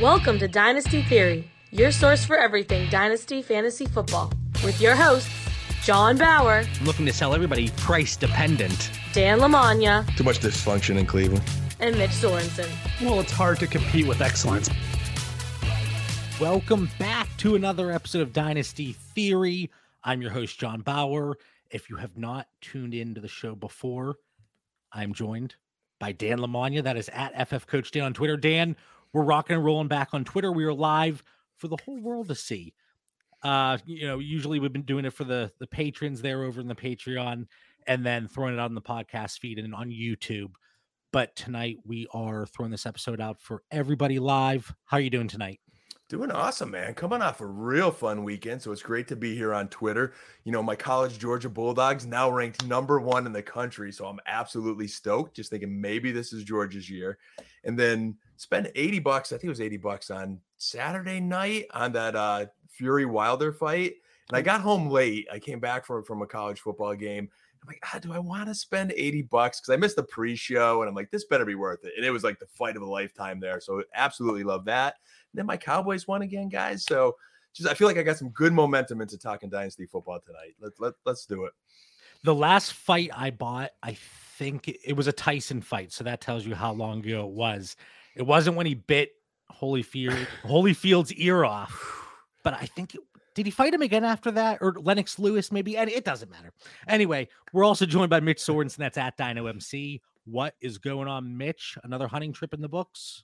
Welcome to Dynasty Theory, your source for everything Dynasty Fantasy Football, with your hosts, John Bauer, looking to sell everybody price dependent. Dan Lamagna, Too much dysfunction in Cleveland. and Mitch Sorensen. Well, it's hard to compete with excellence. Welcome back to another episode of Dynasty Theory. I'm your host, John Bauer. If you have not tuned into the show before, I'm joined by Dan Lamagna. That is at FF Coach Dan on Twitter. Dan, we're rocking and rolling back on Twitter. We are live for the whole world to see. Uh, you know, usually we've been doing it for the the patrons there over in the Patreon, and then throwing it out on the podcast feed and on YouTube. But tonight we are throwing this episode out for everybody live. How are you doing tonight? Doing awesome, man. Coming off a real fun weekend. So it's great to be here on Twitter. You know, my college Georgia Bulldogs now ranked number one in the country. So I'm absolutely stoked, just thinking maybe this is Georgia's year. And then spend 80 bucks, I think it was 80 bucks on Saturday night on that uh Fury Wilder fight. And I got home late. I came back from, from a college football game. I'm like, ah, do I want to spend 80 bucks? Because I missed the pre-show and I'm like, this better be worth it. And it was like the fight of a lifetime there. So absolutely love that. And then my Cowboys won again, guys. So just I feel like I got some good momentum into talking dynasty football tonight. Let, let, let's do it. The last fight I bought, I think it was a Tyson fight. So that tells you how long ago it was. It wasn't when he bit Holyfield Holyfield's ear off, but I think it, did he fight him again after that or Lennox Lewis maybe? And it doesn't matter. Anyway, we're also joined by Mitch Sorensen. That's at Dyno MC. What is going on, Mitch? Another hunting trip in the books?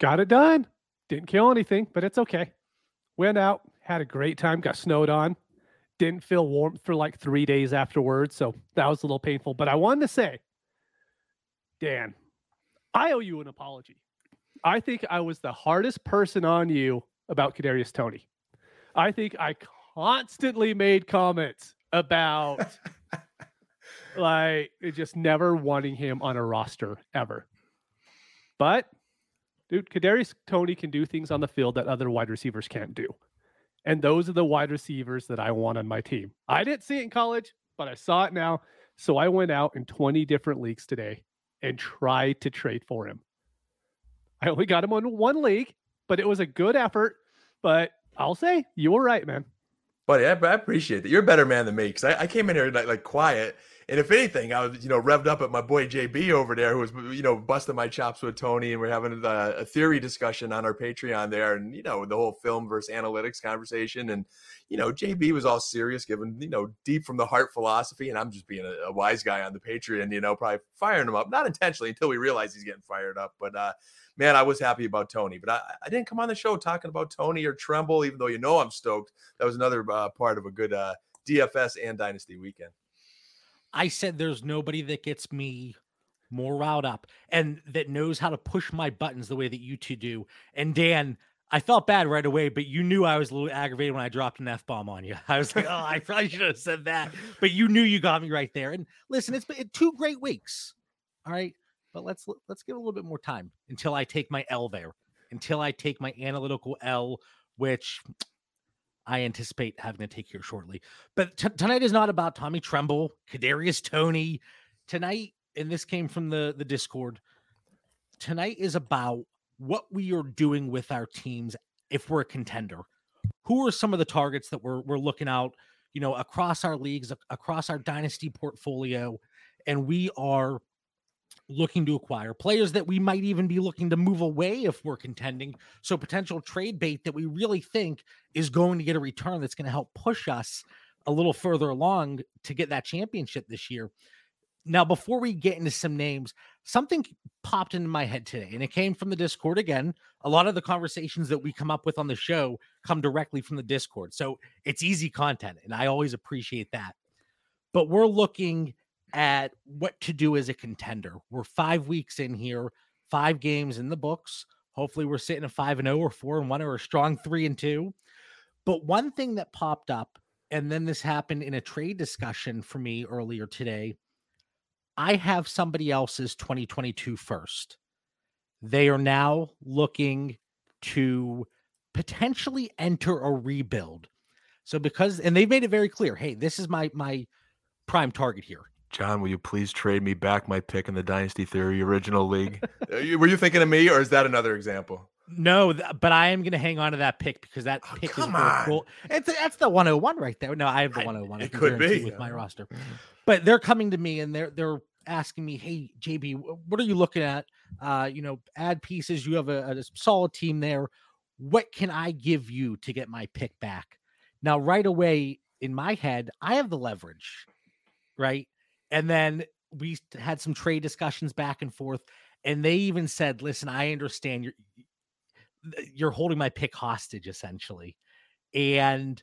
Got it done. Didn't kill anything, but it's okay. Went out, had a great time, got snowed on. Didn't feel warm for like three days afterwards. So that was a little painful. But I wanted to say, Dan, I owe you an apology. I think I was the hardest person on you about Kadarius Toney. I think I constantly made comments about like just never wanting him on a roster ever. But dude, Kadarius Toney can do things on the field that other wide receivers can't do. And those are the wide receivers that I want on my team. I didn't see it in college, but I saw it now. So I went out in 20 different leagues today and tried to trade for him. I only got him on one league, but it was a good effort. But I'll say you were right, man. Buddy, I, I appreciate that. You're a better man than me because I, I, came in here like, like quiet. And if anything, I was, you know, revved up at my boy JB over there, who was, you know, busting my chops with Toney, and we're having a, a, theory discussion on our Patreon there, and you know, the whole film versus analytics conversation, and you know, JB was all serious, giving you know, deep from the heart philosophy, and I'm just being a, a wise guy on the Patreon, you know, probably firing him up, not intentionally until we realize he's getting fired up, but uh, man, I was happy about Toney, but I, I didn't come on the show talking about Toney or Tremble, even though you know I'm stoked. That was another uh, part of a good uh, DFS and Dynasty weekend. I said there's nobody that gets me more riled up and that knows how to push my buttons the way that you two do. And Dan, I felt bad right away, but you knew I was a little aggravated when I dropped an F bomb on you. I was like, oh, I probably should have said that, but you knew you got me right there. And listen, it's been two great weeks. All right. But let's let's give a little bit more time until I take my L there, until I take my analytical L, which I anticipate having to take here shortly. But t- tonight is not about Tommy Tremble, Kadarius Toney. Tonight, and this came from the the Discord. Tonight is about what we are doing with our teams if we're a contender. Who are some of the targets that we're we're looking out, you know, across our leagues, across our dynasty portfolio, and we are looking to acquire players that we might even be looking to move away if we're contending. So potential trade bait that we really think is going to get a return that's going to help push us a little further along to get that championship this year. Now, before we get into some names, something popped into my head today, and it came from the Discord again. A lot of the conversations that we come up with on the show come directly from the Discord. So it's easy content, and I always appreciate that. But we're looking at what to do as a contender. We're five weeks in here, five games in the books. Hopefully, we're sitting at five and zero, or four and one, or a strong three and two. But one thing that popped up, and then this happened in a trade discussion for me earlier today. I have somebody else's 2022 first. They are now looking to potentially enter a rebuild. So because and they've made it very clear, hey, this is my my prime target here. John, will you please trade me back my pick in the Dynasty Theory original league? Uh, were you thinking of me, or is that another example? No, th- but I am going to hang on to that pick because that Oh, pick is come very on. cool. It's that's the 101 right there. No, I have the I- 101. I it can could be. with my roster. But they're coming to me and they're they're asking me, "Hey, JB, what are you looking at? Uh, you know, add pieces. You have a, a solid team there. What can I give you to get my pick back?" Now, right away in my head, I have the leverage, right? And then we had some trade discussions back and forth, and they even said, "Listen, I understand you're you're holding my pick hostage, essentially," and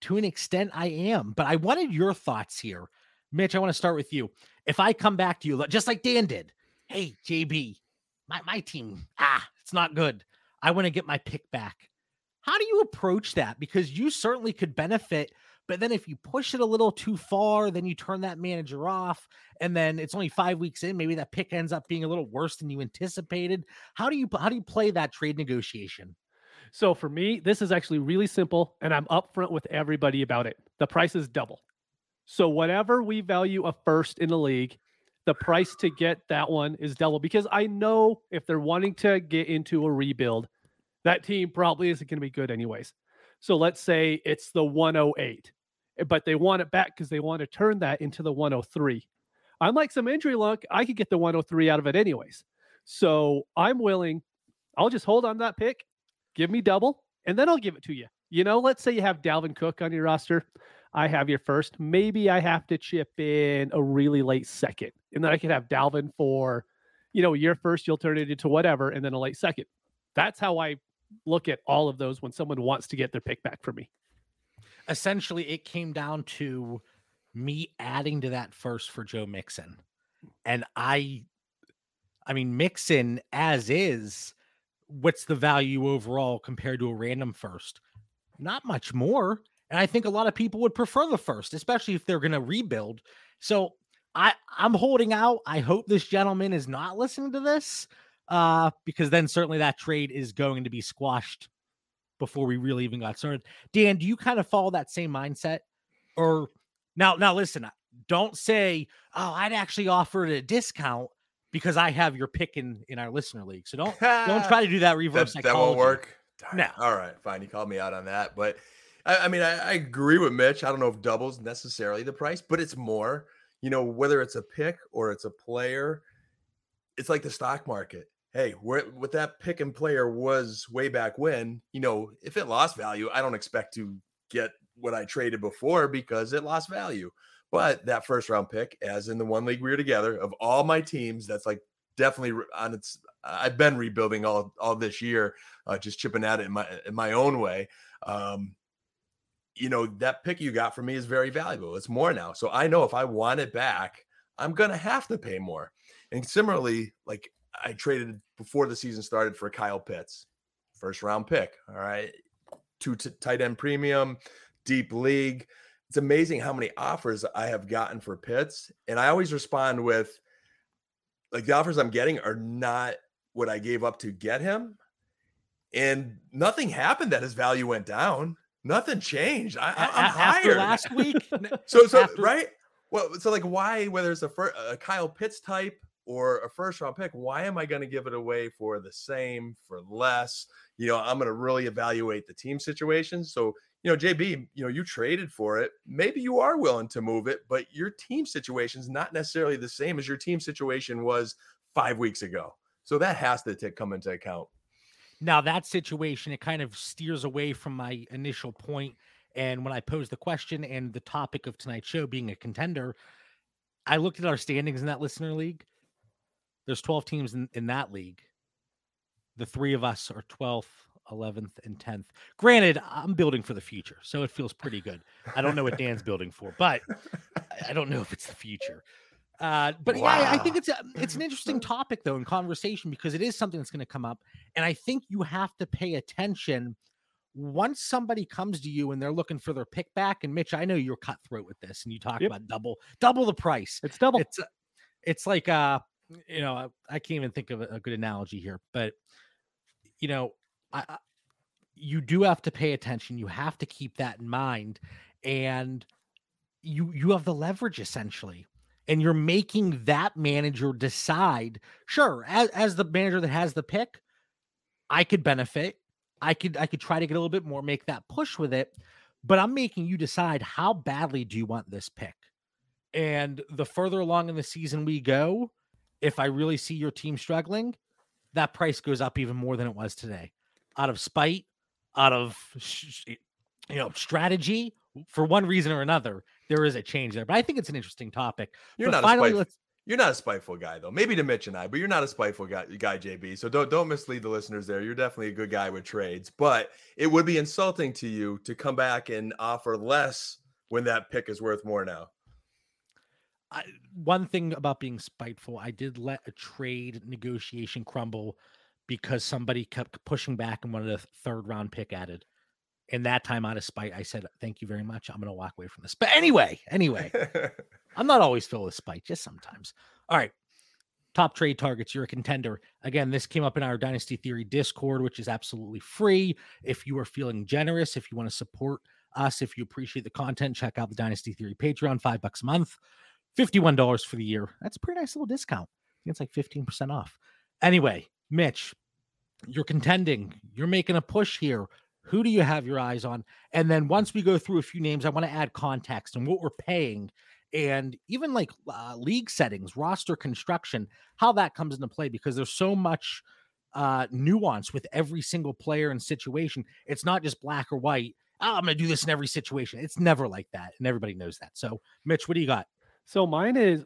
to an extent, I am. But I wanted your thoughts here, Mitch. I want to start with you. If I come back to you, just like Dan did, hey JB, my my team, ah, it's not good. I want to get my pick back. How do you approach that? Because you certainly could benefit, but then if you push it a little too far, then you turn that manager off, and then it's only five weeks in. Maybe that pick ends up being a little worse than you anticipated. How do you how do you play that trade negotiation? So for me, this is actually really simple, and I'm upfront with everybody about it. The price is double. So whatever we value a first in the league, the price to get that one is double because I know if they're wanting to get into a rebuild, that team probably isn't going to be good anyways. So let's say it's the 108, eh, Eh, but they want it back because they want to turn that into the 103. Unlike some injury luck, I could get the 103 out of it anyways. So I'm willing, I'll just hold on that pick give me double and then I'll give it to you. You know, let's say you have Dalvin Cook on your roster. I have your first. Maybe I have to chip in a really late second. And then I could have Dalvin for, you know, your first, you'll turn it into whatever, and then a late second. That's how I look at all of those when someone wants to get their pick back from me. Essentially it came down to me adding to that first for Joe Mixon. And I I mean Mixon as is, what's the value overall compared to a random first? Not much more. And I think a lot of people would prefer the first, especially if they're going to rebuild. So I I'm holding out. I hope this gentleman is not listening to this uh because then certainly that trade is going to be squashed before we really even got started. Dan, do you kind of follow that same mindset? Or now, now listen, don't say, oh, I'd actually offer it a discount because I have your pick in in our listener league. So don't don't try to do that reverse that, that won't work. Darn No. All right, fine. You called me out on that, but I, I mean, I, I agree with Mitch. I don't know if doubles necessarily the price, but it's more. You know, whether it's a pick or it's a player, it's like the stock market. Hey, what that pick and player was way back when. You know, if it lost value, I don't expect to get what I traded before because it lost value. But that first round pick, as in the one league we were together, of all my teams, that's like definitely on its. I've been rebuilding all all this year, uh, just chipping at it in my in my own way. Um, you know that pick you got from me is very valuable. It's more now, so I know if I want it back, I'm gonna have to pay more. And similarly, like I traded before the season started for Kyle Pitts, first round pick. All right, two t- tight end premium, deep league. It's amazing how many offers I have gotten for Pitts, and I always respond with, like the offers I'm getting are not what I gave up to get him, and nothing happened that his value went down. Nothing changed. I, am higher. last week, So, so after- right? Well, so like, why? Whether it's a, a Kyle Pitts type or a first round pick, why am I going to give it away for the same, for less? You know, I'm going to really evaluate the team situation. So, you know, JB, you know, you traded for it. Maybe you are willing to move it, but your team situation is not necessarily the same as your team situation was five weeks ago. So that has to take, come into account. Now that situation, it kind of steers away from my initial point. And when I posed the question and the topic of tonight's show being a contender, I looked at our standings in that listener league. There's 12 teams in, in that league. The three of us are 12th, 11th, and 10th. Granted, I'm building for the future, so it feels pretty good. I don't know what Dan's building for, but I- don't know if it's the future. Uh, but yeah, I- I think it's a, it's an interesting topic though in conversation because it is something that's going to come up, and I think you have to pay attention once somebody comes to you and they're looking for their pick back. And Mitch, I know you're cutthroat with this, and you talk Yep. about double double the price. It's double. It's uh, it's like uh you know I, I can't even think of a, a good analogy here, but you know I, I you do have to pay attention. You have to keep that in mind, and you you have the leverage essentially and you're making that manager decide sure as, as the manager that has the pick I could benefit. I could I could try to get a little bit more, make that push with it. But I'm making you decide how badly do you want this pick. And the further along in the season we go, if I really see your team struggling, that price goes up even more than it was today. Out of spite, out of you know strategy, for one reason or another, there is a change there. But I think it's an interesting topic. You're but not finally, a spiteful, you're not a spiteful guy though. Maybe to Mitch and I, but you're not a spiteful guy, guy, JB. So don't don't mislead the listeners there. You're definitely a good guy with trades, but it would be insulting to you to come back and offer less when that pick is worth more now. I, one thing about being spiteful, I did let a trade negotiation crumble because somebody kept pushing back and wanted a third round pick added. And that time, out of spite, I said, "Thank you very much. I'm going to walk away from this." But anyway, anyway, I'm not always filled with spite, just sometimes. All right, top trade targets. You're a contender. Again, this came up in our Dynasty Theory Discord, which is absolutely free. If you are feeling generous, if you want to support us, if you appreciate the content, check out the Dynasty Theory Patreon, five bucks a month. $51 for the year. That's a pretty nice little discount. It's like 15% off. Anyway, Mitch, you're contending. You're making a push here. Who do you have your eyes on? And then once we go through a few names, I want to add context and what we're paying and even like uh, league settings, roster construction, how that comes into play because there's so much uh, nuance with every single player and situation. It's not just black or white. Oh, I'm going to do this in every situation. It's never like that. And everybody knows that. So, Mitch, what do you got? So mine is,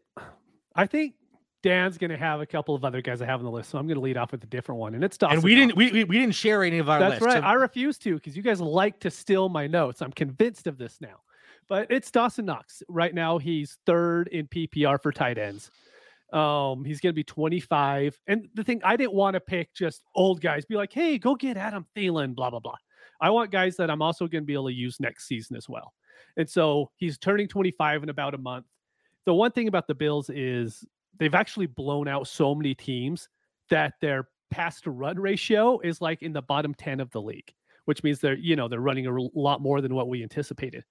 I think Dan's going to have a couple of other guys I have on the list, so I'm going to lead off with a different one, and it's Dawson. And we didn't we, we, we didn't share any of our. That's lists, right. so- I refuse to because you guys like to steal my notes. I'm convinced of this now, but it's Dawson Knox. Right now, he's third in PPR for tight ends. Um, he's going to be 25. And the thing, I didn't want to pick just old guys. Be like, hey, go get Adam Thielen. Blah blah blah. I want guys that I'm also going to be able to use next season as well. And so he's turning 25 in about a month the one thing about the Bills is they've actually blown out so many teams that their pass to run ratio is like in the bottom 10 of the league, which means they're, you know, they're running a lot more than what we anticipated.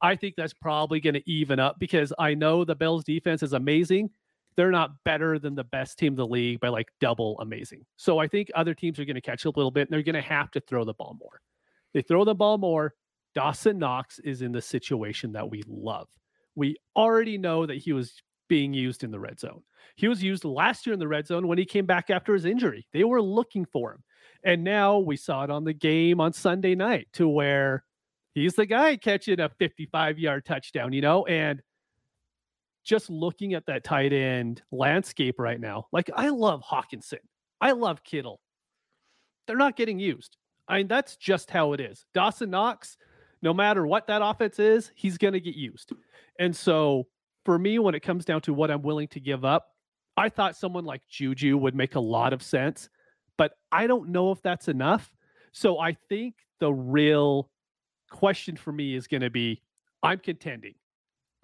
I think that's probably going to even up because I know the Bills defense is amazing. They're not better than the best team in the league by like double amazing. So I think other teams are going to catch up a little bit and they're going to have to throw the ball more. They throw the ball more. Dawson Knox is in the situation that we love we already know that he was being used in the red zone. He was used last year in the red zone when he came back after his injury. They were looking for him. And now we saw it on the game on Sunday night to where he's the guy catching a 55 yard touchdown, you know? And just looking at that tight end landscape right now, like I love Hockenson, I love Kittle. They're not getting used. I mean, that's just how it is. Dawson Knox, no matter what that offense is, he's going to get used. And so for me, when it comes down to what I'm willing to give up, I thought someone like Juju would make a lot of sense, but I don't know if that's enough. So I think the real question for me is going to be I'm contending.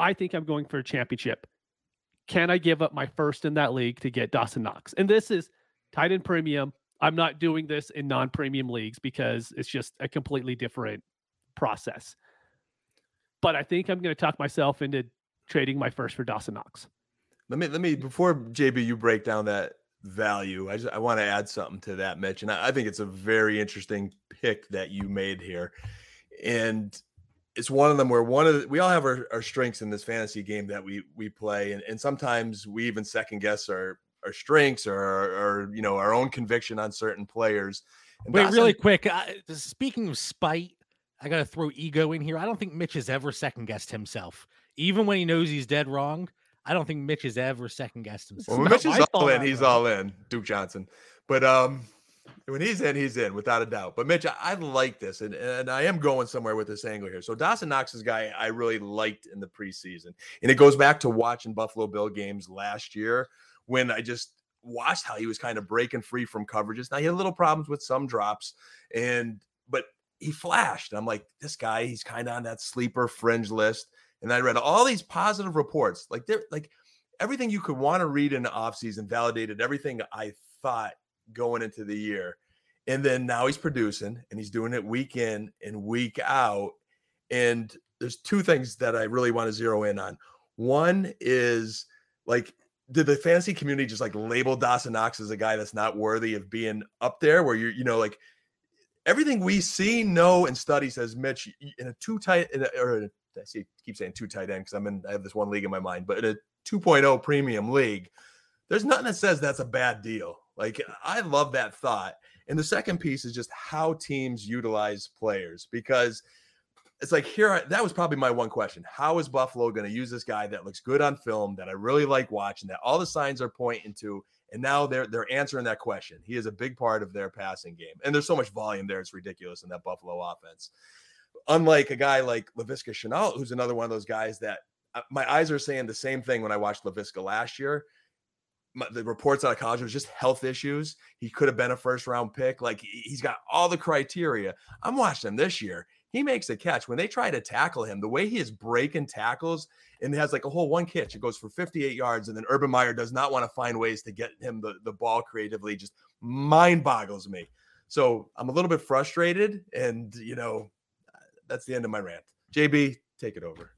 I think I'm going for a championship. Can I give up my first in that league to get Dawson Knox? And this is tight end premium. I'm not doing this in non premium leagues because it's just a completely different process but I think I'm going to talk myself into trading my first for Dawson Knox. Let me let me before JB you break down that value. I just I want to add something to that, Mitch, and I, I think it's a very interesting pick that you made here, and it's one of them where one of the, we all have our, our strengths in this fantasy game that we we play, and, and sometimes we even second guess our our strengths or, or you know our own conviction on certain players. And Wait, Dawson, really quick. Uh, speaking of spite, I got to throw ego in here. I don't think Mitch has ever second guessed himself, even when he knows he's dead wrong. I don't think Mitch has ever second guessed himself. Well, Mitch is all in. He's all in. Duke Johnson, but um, when he's in, he's in without a doubt. But Mitch, I, I like this, and, and I am going somewhere with this angle here. So Dawson Knox is a guy I really liked in the preseason, and it goes back to watching Buffalo Bill games last year when I just watched how he was kind of breaking free from coverages. Now he had little problems with some drops, and but he flashed. I'm like, this guy, he's kind of on that sleeper fringe list. And I read all these positive reports, like they're like everything you could want to read in the offseason validated everything I thought going into the year. And then now he's producing and he's doing it week in and week out. And there's two things that I really want to zero in on. One is like did the fantasy community just like label Dawson Knox as a guy that's not worthy of being up there? Where you're, you know, like everything we see, know, and study says Mitch in a two tight in a, or a, I see keep saying two tight end because I'm in I have this one league in my mind, but in a 2.0 premium league, there's nothing that says that's a bad deal. Like I love that thought. And the second piece is just how teams utilize players because it's like here that was probably my one question. How is Buffalo going to use this guy that looks good on film that I really like watching that all the signs are pointing to and now they're they're answering that question. He is a big part of their passing game. And there's so much volume there it's ridiculous in that Buffalo offense. Unlike a guy like Laviska Shenault who's another one of those guys that uh, my eyes are saying the same thing when I watched Laviska last year the reports out of college was just health issues. He could have been a first round pick. Like he's got all the criteria. I'm watching him this year. He makes a catch when they try to tackle him. The way he is breaking tackles and has like a whole one catch. It goes for 58 yards, and then Urban Meyer does not want to find ways to get him the, the ball creatively. Just mind boggles me. So I'm a little bit frustrated, and you know, that's the end of my rant. JB, take it over.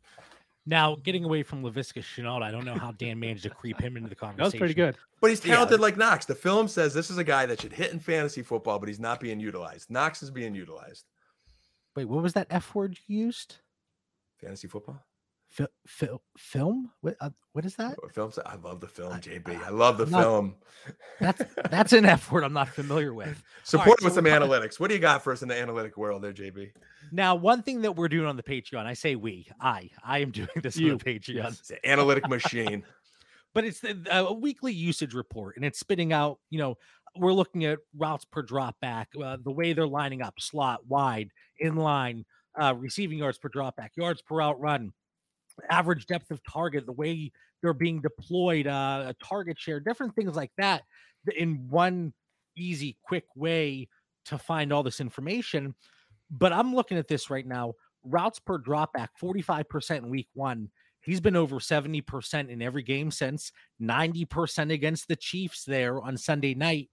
Now, getting away from Laviska Shenault, I don't know how Dan managed to creep him into the conversation. That was pretty good. But he's talented yeah. like Knox. The film says this is a guy that should hit in fantasy football, but he's not being utilized. Knox is being utilized. Wait, what was that F word you used? Fantasy football? Fil- film? What, uh, what is that? Film? I love the film, JB. I love the not, film. That's that's an F word I'm not familiar with. Support right, with so some analytics. What do you got for us in the analytic world there, JB? Now, one thing that we're doing on the Patreon, I say we, I, I am doing this you. on the Patreon. Yes. It's an analytic machine. but it's the, a weekly usage report, and it's spitting out, you know, we're looking at routes per drop back, uh, the way they're lining up, slot, wide, in line, uh, receiving yards per drop back, yards per out run, average depth of target, the way they're being deployed, uh, a target share, different things like that in one easy, quick way to find all this information. But I'm looking at this right now. Routes per dropback, 45% in week one. He's been over 70% in every game since, 90% against the Chiefs there on Sunday night.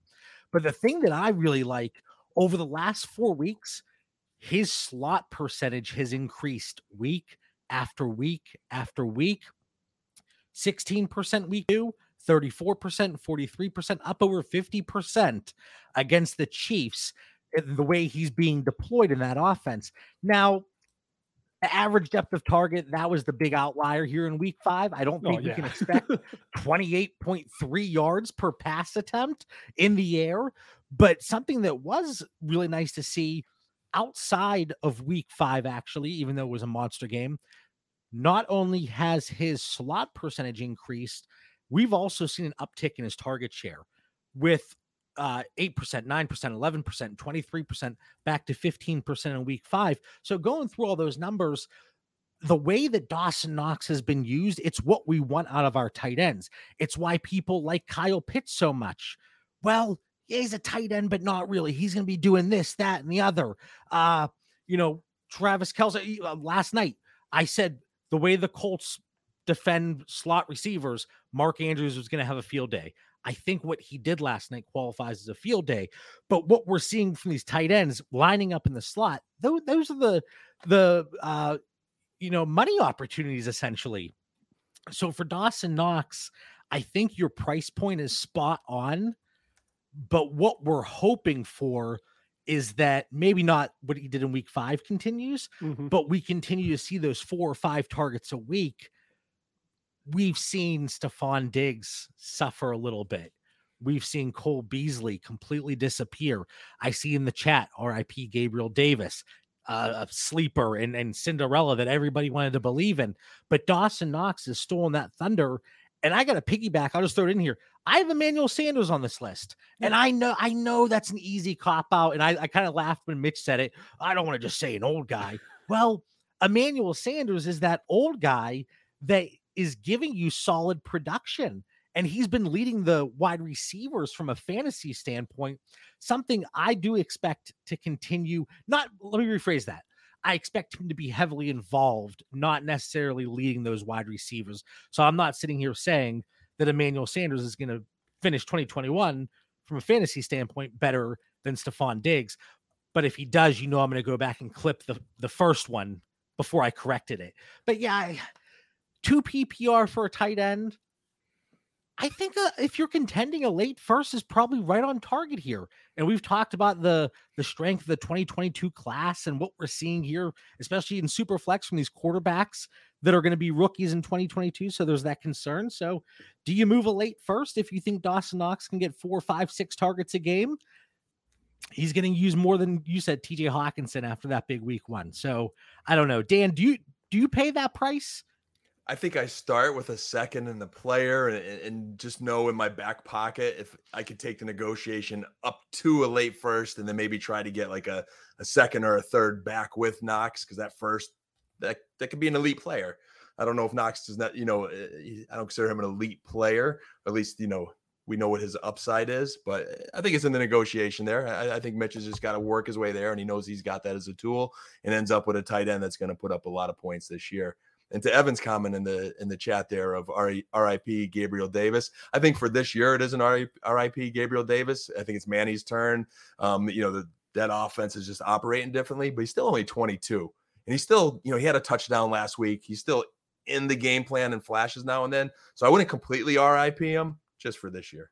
But the thing that I really like over the last four weeks, his slot percentage has increased week after week after week. 16% week two, 34%, 43%, up over 50% against the Chiefs eh, the way he's being deployed in that offense. Now, average depth of target, that was the big outlier here in week five. I don't oh, think oh, yeah. we can expect 28.3 yards per pass attempt in the air, but something that was really nice to see outside of week five, actually, even though it was a monster game, not only has his slot percentage increased, we've also seen an uptick in his target share with uh, 8%, 9%, 11%, 23%, back to 15% in week five. So going through all those numbers, the way that Dawson Knox has been used, it's what we want out of our tight ends. It's why people like Kyle Pitts so much. Well, yeah, he's a tight end, but not really. He's going to be doing this, that, and the other. Uh, you know, Travis Kelce, uh, last night, I said the way the Colts defend slot receivers, Mark Andrews was going to have a field day. I think what he did last night qualifies as a field day. But what we're seeing from these tight ends lining up in the slot, those, those are the the uh, you know money opportunities essentially. So for Dawson Knox, I think your price point is spot on. But what we're hoping for is that maybe not what he did in week five continues, mm-hmm. but we continue to see those four or five targets a week we've seen Stefon Diggs suffer a little bit. We've seen Cole Beasley completely disappear. I see in the chat, RIP Gabriel Davis, uh, a sleeper and, and Cinderella that everybody wanted to believe in. But Dawson Knox has stolen that thunder. And I got a piggyback. I'll just throw it in here. I have Emmanuel Sanders on this list. And I know, I know that's an easy cop out. And I, I kind of laughed when Mitch said it. I don't want to just say an old guy. Well, Emmanuel Sanders is that old guy that is giving you solid production. And he's been leading the wide receivers from a fantasy standpoint, something I do expect to continue. Not, let me rephrase that. I expect him to be heavily involved, not necessarily leading those wide receivers. So I'm not sitting here saying that Emmanuel Sanders is going to finish 2021 from a fantasy standpoint better than Stefon Diggs. But if he does, you know I'm going to go back and clip the the first one before I corrected it. But yeah, I, two PPR for a tight end. I think uh, if you're contending, a late first is probably right on target here. And we've talked about the the strength of the 2022 class and what we're seeing here, especially in super flex from these quarterbacks that are going to be rookies in 2022. So there's that concern. So do you move a late first if you think Dawson Knox can get four, five, six targets a game? He's getting used more than you said, TJ Hockenson after that big week one. So I don't know. Dan, do you do you pay that price? I think I start with a second in the player and, and, just know in my back pocket if I could take the negotiation up to a late first and then maybe try to get like a, a second or a third back with Knox because that first that that could be an elite player. I don't know if Knox does not, you know, eh, I don't consider him an elite player. At least you know we know what his upside is, but I think it's in the negotiation there. I, I think Mitch has just got to work his way there, and he knows he's got that as a tool, and ends up with a tight end that's going to put up a lot of points this year. And to Evan's comment in the in the chat there of RIP Gabriel Davis, I think for this year it is an RIP Gabriel Davis. I think it's Manny's turn. Um, you know, the, that offense is just operating differently, but he's still only 22, and he's still, you know, he had a touchdown last week. He's still in the game plan and flashes now and then. So I wouldn't completely RIP him just for this year.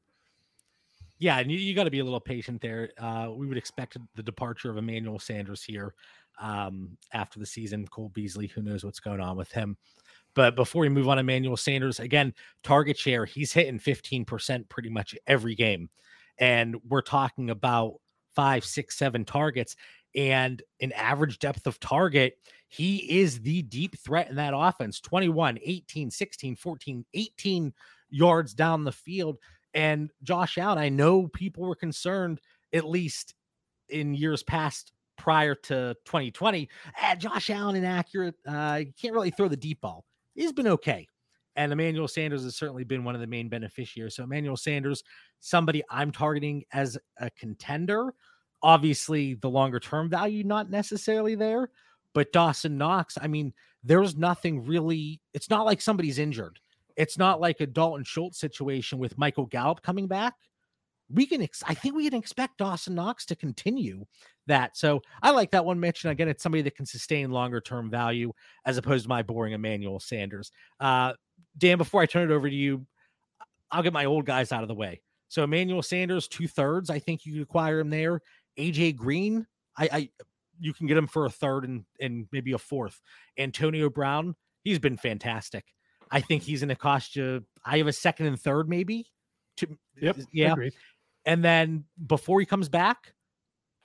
Yeah, and you, you got to be a little patient there. Uh, we would expect the departure of Emmanuel Sanders here um, after the season. Cole Beasley, who knows what's going on with him. But before we move on, Emmanuel Sanders, again, target share, he's hitting 15% pretty much every game. And we're talking about five, six, seven targets and an average depth of target. He is the deep threat in that offense 21, 18, 16, 14, 18 yards down the field. And Josh Allen, I know people were concerned, at least in years past, prior to 2020. Eh, Josh Allen inaccurate. Uh, can't really throw the deep ball. He's been okay. And Emmanuel Sanders has certainly been one of the main beneficiaries. So Emmanuel Sanders, somebody I'm targeting as a contender. Obviously, the longer term value not necessarily there, but Dawson Knox. I mean, there's nothing really. It's not like somebody's injured. It's not like a Dalton Schultz situation with Michael Gallup coming back we can ex- I think we can expect Dawson Knox to continue that. So I like that one, Mitch. And again, it's somebody that can sustain longer term value as opposed to my boring Emmanuel Sanders. Uh, Dan, before I turn it over to you, I'll get my old guys out of the way. So Emmanuel Sanders, two thirds. I think you could acquire him there. AJ Green, I, I you can get him for a third and and maybe a fourth. Antonio Brown, he's been fantastic. I think he's going to cost you. I have a second and third, maybe. To, yep. Yeah. Agreed. And then before he comes back,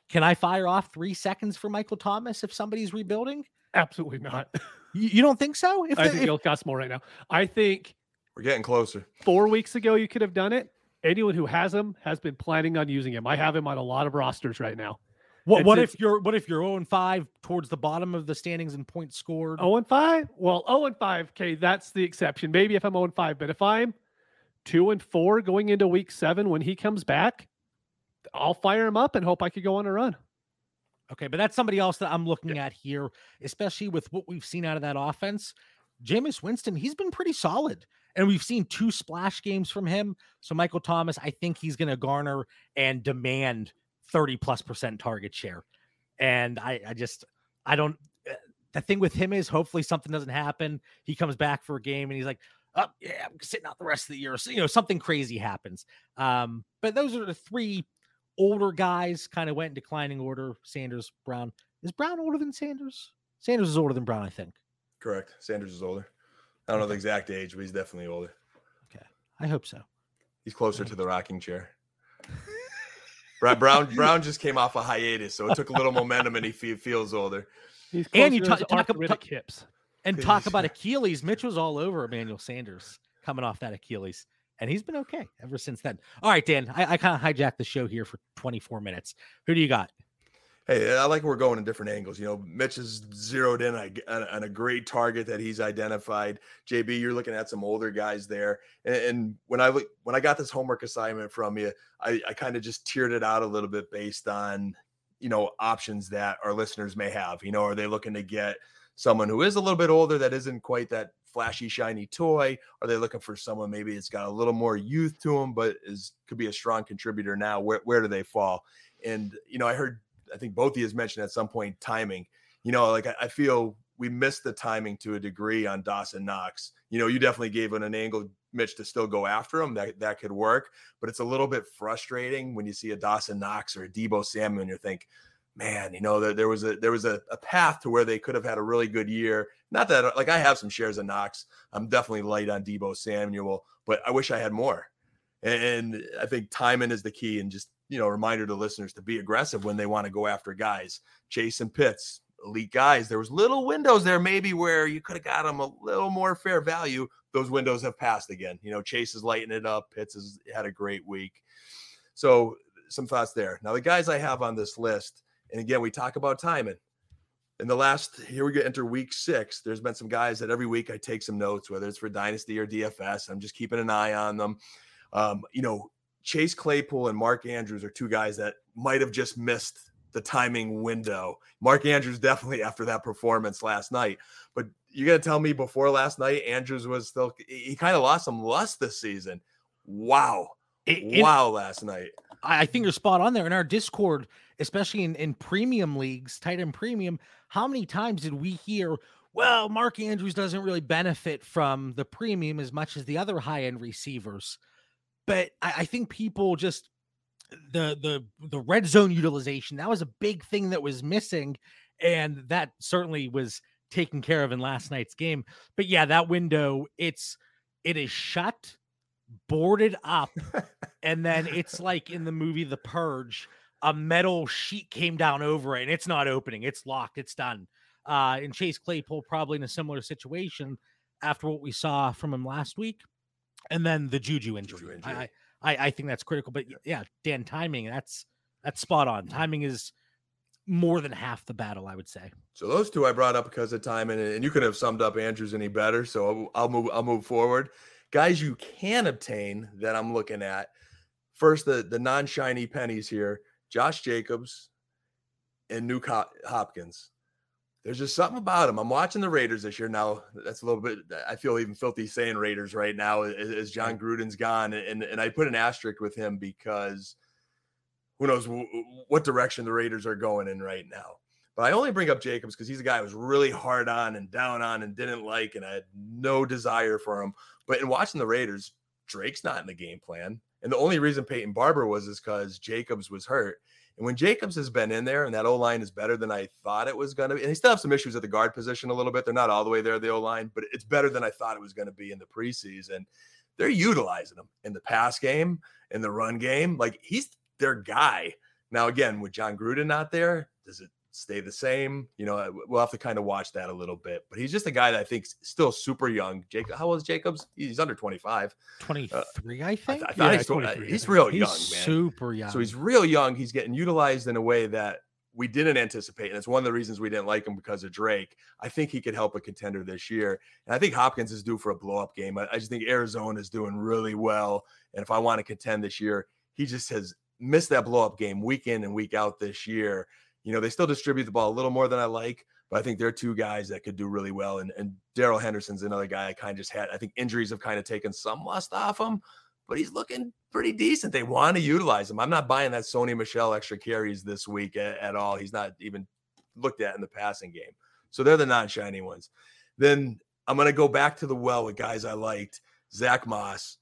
can I fire off three seconds for Michael Thomas if somebody's rebuilding? Absolutely not. You, you don't think so? If I the, think if, it'll cost more right now. I think we're getting closer. Four weeks ago, you could have done it. Anyone who has him has been planning on using him. I have him on a lot of rosters right now. What, what if you're what if you're 0 and 5 towards the bottom of the standings and points scored? 0 and 5? Well, 0 and 5, okay, oh that's the exception. Maybe if I'm 0 and 5, but if I'm two and four going into week seven when he comes back, I'll fire him up and hope I could go on a run. Okay, but that's somebody else that I'm looking yeah. at here, especially with what we've seen out of that offense. Jameis Winston, he's been pretty solid. And we've seen two splash games from him. So Michael Thomas, I think he's going to garner and demand 30 plus percent target share. And I, I just, I don't, eh, the thing with him is hopefully something doesn't happen. He comes back for a game and he's like, oh yeah, I'm sitting out the rest of the year. So, you know, something crazy happens. Um, but those are the three older guys, kind of went in declining order. Sanders, Brown. Is Brown older than Sanders? Sanders is older than Brown, I think. Correct. Sanders is older. I don't know the exact age, but he's definitely older. Okay. I hope so. He's closer to the rocking chair. Brown Brown just came off a hiatus, so it took a little momentum, and he feels older. He's and you talk, talk about hips. And talk about Achilles. Mitch was all over Emmanuel Sanders coming off that Achilles, and he's been okay ever since then. All right, Dan, I, I kind of hijacked the show here for 24 minutes. Who do you got? Hey, I like we're going in different angles. You know, Mitch is zeroed in on, on, a great target that he's identified. JB, you're looking at some older guys there. And, and when I when I got this homework assignment from you, I, I kind of just tiered it out a little bit based on, you know, options that our listeners may have. You know, are they looking to get someone who is a little bit older that isn't quite that flashy shiny toy are they looking for someone maybe it's got a little more youth to them but is could be a strong contributor now where, where do they fall and you know i heard i think both of you mentioned at some point timing you know like I, I, feel we missed the timing to a degree on dawson knox you know you definitely gave it an angle Mitch to still go after him, that that could work. But it's a little bit frustrating when you see a Dawson Knox or a Deebo Samuel and you think, man, you know, there, there was a there was a, a, path to where they could have had a really good year. Not that like I have some shares of Knox. I'm definitely light on Deebo Samuel, but I wish I had more. And I think timing is the key, and just you know, reminder to listeners to be aggressive when they want to go after guys. Chase and Pitts, elite guys. There was little windows there maybe where you could have got them a little more fair value. Those windows have passed again. You know, Chase is lighting it up. Pitts has had a great week. So some thoughts there. Now the guys I have on this list, and again, we talk about timing. In the last, here we get enter week six. There's been some guys that every week I take some notes, whether it's for Dynasty or DFS. I'm just keeping an eye on them. Um, you know, Chase Claypool and Mark Andrews are two guys that might have just missed the timing window. Mark Andrews definitely after that performance last night. But you got to tell me before last night, Andrews was still, he kind of lost some lust this season. Wow. It, wow, it, last night. I think you're spot on there. In our Discord, especially in, in premium leagues, tight end premium, how many times did we hear, well, Mark Andrews doesn't really benefit from the premium as much as the other high end receivers? But I, I think people just the the the red zone utilization that was a big thing that was missing and that certainly was taken care of in last night's game but yeah that window it's it is shut boarded up and then it's like in the movie the purge a metal sheet came down over it and it's not opening it's locked it's done uh and chase claypool probably in a similar situation after what we saw from him last week and then the juju injury, juju injury. I, I, I think that's critical. But yeah, Dan, timing that's that's spot on. Timing is more than half the battle, I would say. So those two I brought up because of time, and, and you couldn't have summed up Andrews any better. So I'll, I'll move I'll move forward. Guys, you can obtain that I'm looking at. First, the the non shiny pennies here: Josh Jacobs and Nuk Hopkins there's just something about him. I'm watching the Raiders this year now. That's a little bit. I feel even filthy saying Raiders right now as Jon Gruden's gone, and and I put an asterisk with him because who knows what direction the Raiders are going in right now. But I only bring up Jacobs because he's a guy I was really hard on and down on and didn't like, and I had no desire for him. But in watching the Raiders, Drake's not in the game plan, and the only reason Peyton Barber was is because Jacobs was hurt. And when Jacobs has been in there and that O line is better than I thought it was going to be, and they still have some issues at the guard position a little bit. They're not all the way there, the O line, but it's better than I thought it was going to be in the preseason. They're utilizing him in the pass game, in the run game. Like he's their guy. Now, again, with Jon Gruden not there, does it stay the same. You know, uh, we'll have to kind of watch that a little bit. But he's just a guy that I think still super young. Jacob, how old is Jacobs? He's under 25. 23, uh, I think. I, I yeah, he's, uh, he's real he's young, man. Super young. So he's real young. He's getting utilized in a way that we didn't anticipate. And it's one of the reasons we didn't like him because of Drake. I think he could help a contender this year. And I think Hopkins is due for a blow up game. I, I just think Arizona is doing really well. And if I want to contend this year, he just has missed that blow up game week in and week out this year. You know, they still distribute the ball a little more than I like, but I think they're two guys that could do really well. And, and Darrell Henderson's another guy I kind of just had. I think injuries have kind of taken some lust off him, but he's looking pretty decent. They want to utilize him. I'm not buying that Sony Michel extra carries this week at, at all. He's not even looked at in the passing game. So they're the non shiny ones. Then I'm going to go back to the well with guys I liked. Zach Moss,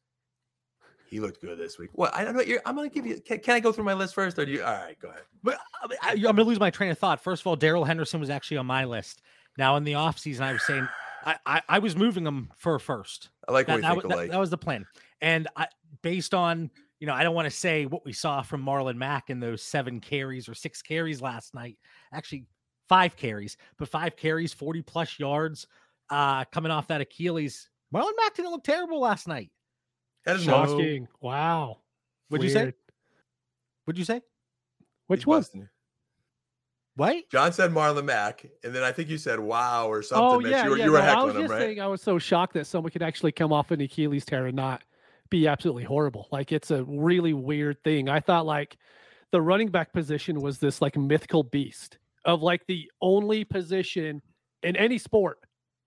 he looked good this week. Well, I don't know. I'm going to give you. Can, can, I go through my list first, or do you? All right, go ahead. But I, am going to lose my train of thought. First of all, Darrell Henderson was actually on my list. Now in the offseason, I was saying I, I, I was moving him for first. I like that, that, that, that, was the plan, and I, based on you know, I don't want to say what we saw from Marlon Mack in those seven carries or six carries last night. Actually, five carries, but five carries, 40 plus yards, uh, coming off that Achilles. Marlon Mack didn't look terrible last night. That is shocking. Wow. What'd Weird. you say? What'd you say? Which one? What? John said Marlon Mack, and then I think you said wow or something. Oh, yeah, you were, yeah. you were no, heckling I was him, just right? saying I was so shocked that someone could actually come off an Achilles tear and not be absolutely horrible. Like it's a really weird thing. I thought like the running back position was this like mythical beast of like the only position in any sport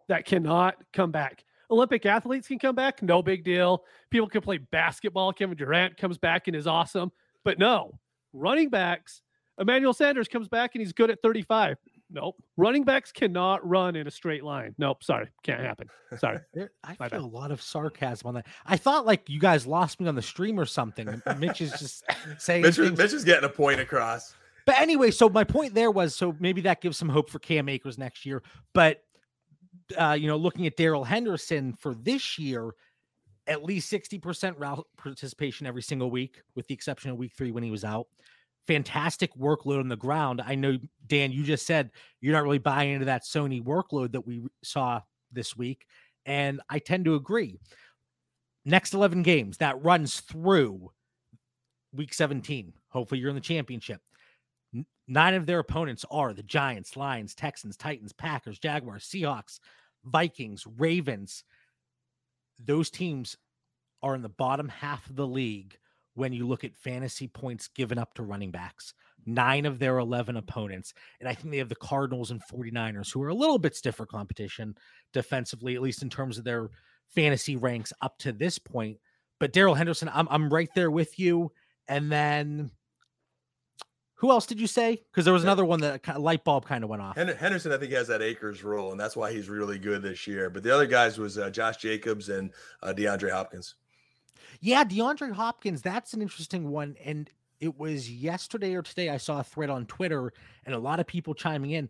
that cannot come back. Olympic athletes can come back, no big deal. People can play basketball. Kevin Durant comes back and is awesome. But no, running backs, Emmanuel Sanders comes back and he's good at 35. Nope. Running backs cannot run in a straight line. Nope. Sorry. Can't happen. Sorry. There, I My feel bad. a lot of sarcasm on that. I thought like you guys lost me on the stream or something. Mitch is just saying Mitch, things. Mitch is getting a point across. But anyway, so my point there was so maybe that gives some hope for Cam Akers next year. But uh, you know, looking at Darrell Henderson for this year, at least 60% route participation every single week, with the exception of week three when he was out. Fantastic workload on the ground. I know, Dan, you just said you're not really buying into that Sony workload that we saw this week. And I tend to agree. Next 11 games, that runs through week 17. Hopefully, you're in the championship. Nine of their opponents are the Giants, Lions, Texans, Titans, Packers, Jaguars, Seahawks, Vikings, Ravens. Those teams are in the bottom half of the league when you look at fantasy points given up to running backs. Nine of their 11 opponents. And I think they have the Cardinals and 49ers, who are a little bit stiffer competition defensively, at least in terms of their fantasy ranks up to this point. But Darrell Henderson, I'm, I'm right there with you. And then who else did you say? Because there was another one that kind of light bulb kind of went off. Henderson, I think, has that Akers role, and that's why he's really good this year. But the other guys was uh, Josh Jacobs and uh, DeAndre Hopkins. Yeah, DeAndre Hopkins, that's an interesting one. And it was yesterday or today I saw a thread on Twitter and a lot of people chiming in.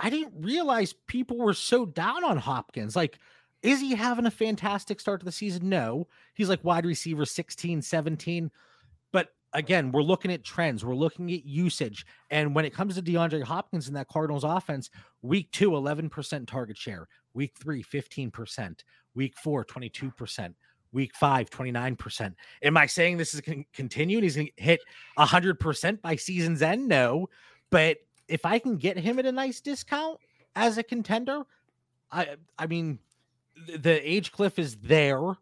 I didn't realize people were so down on Hopkins. Like, is he having a fantastic start to the season? No. He's like wide receiver 16, 17. Again, we're looking at trends, we're looking at usage. And when it comes to DeAndre Hopkins in that Cardinals offense, week two, 11% target share, week three, 15%, week four, 22%. Week five, 29%. Am I saying this is going to continue and he's going to hit 100% by season's end? No. But if I can get him at a nice discount as a contender, I I mean, the age cliff is there.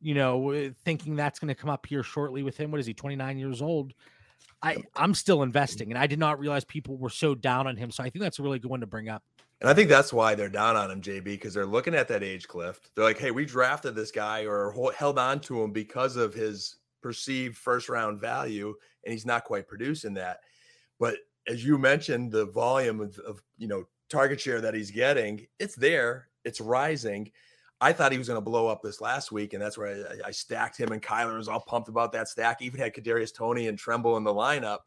You know, thinking that's going to come up here shortly with him. What is he? 29 years old. I I'm still investing, and I did not realize people were so down on him. So I think that's a really good one to bring up. And I think that's why they're down on him, JB, because they're looking at that age cliff. They're like, hey, we drafted this guy or held on to him because of his perceived first round value, and he's not quite producing that. But as you mentioned, the volume of, of you know target share that he's getting, it's there, it's rising. I thought he was going to blow up this last week, and that's where I, I stacked him. And Kyler was all pumped about that stack. Even had Kadarius Toney and Tremble in the lineup.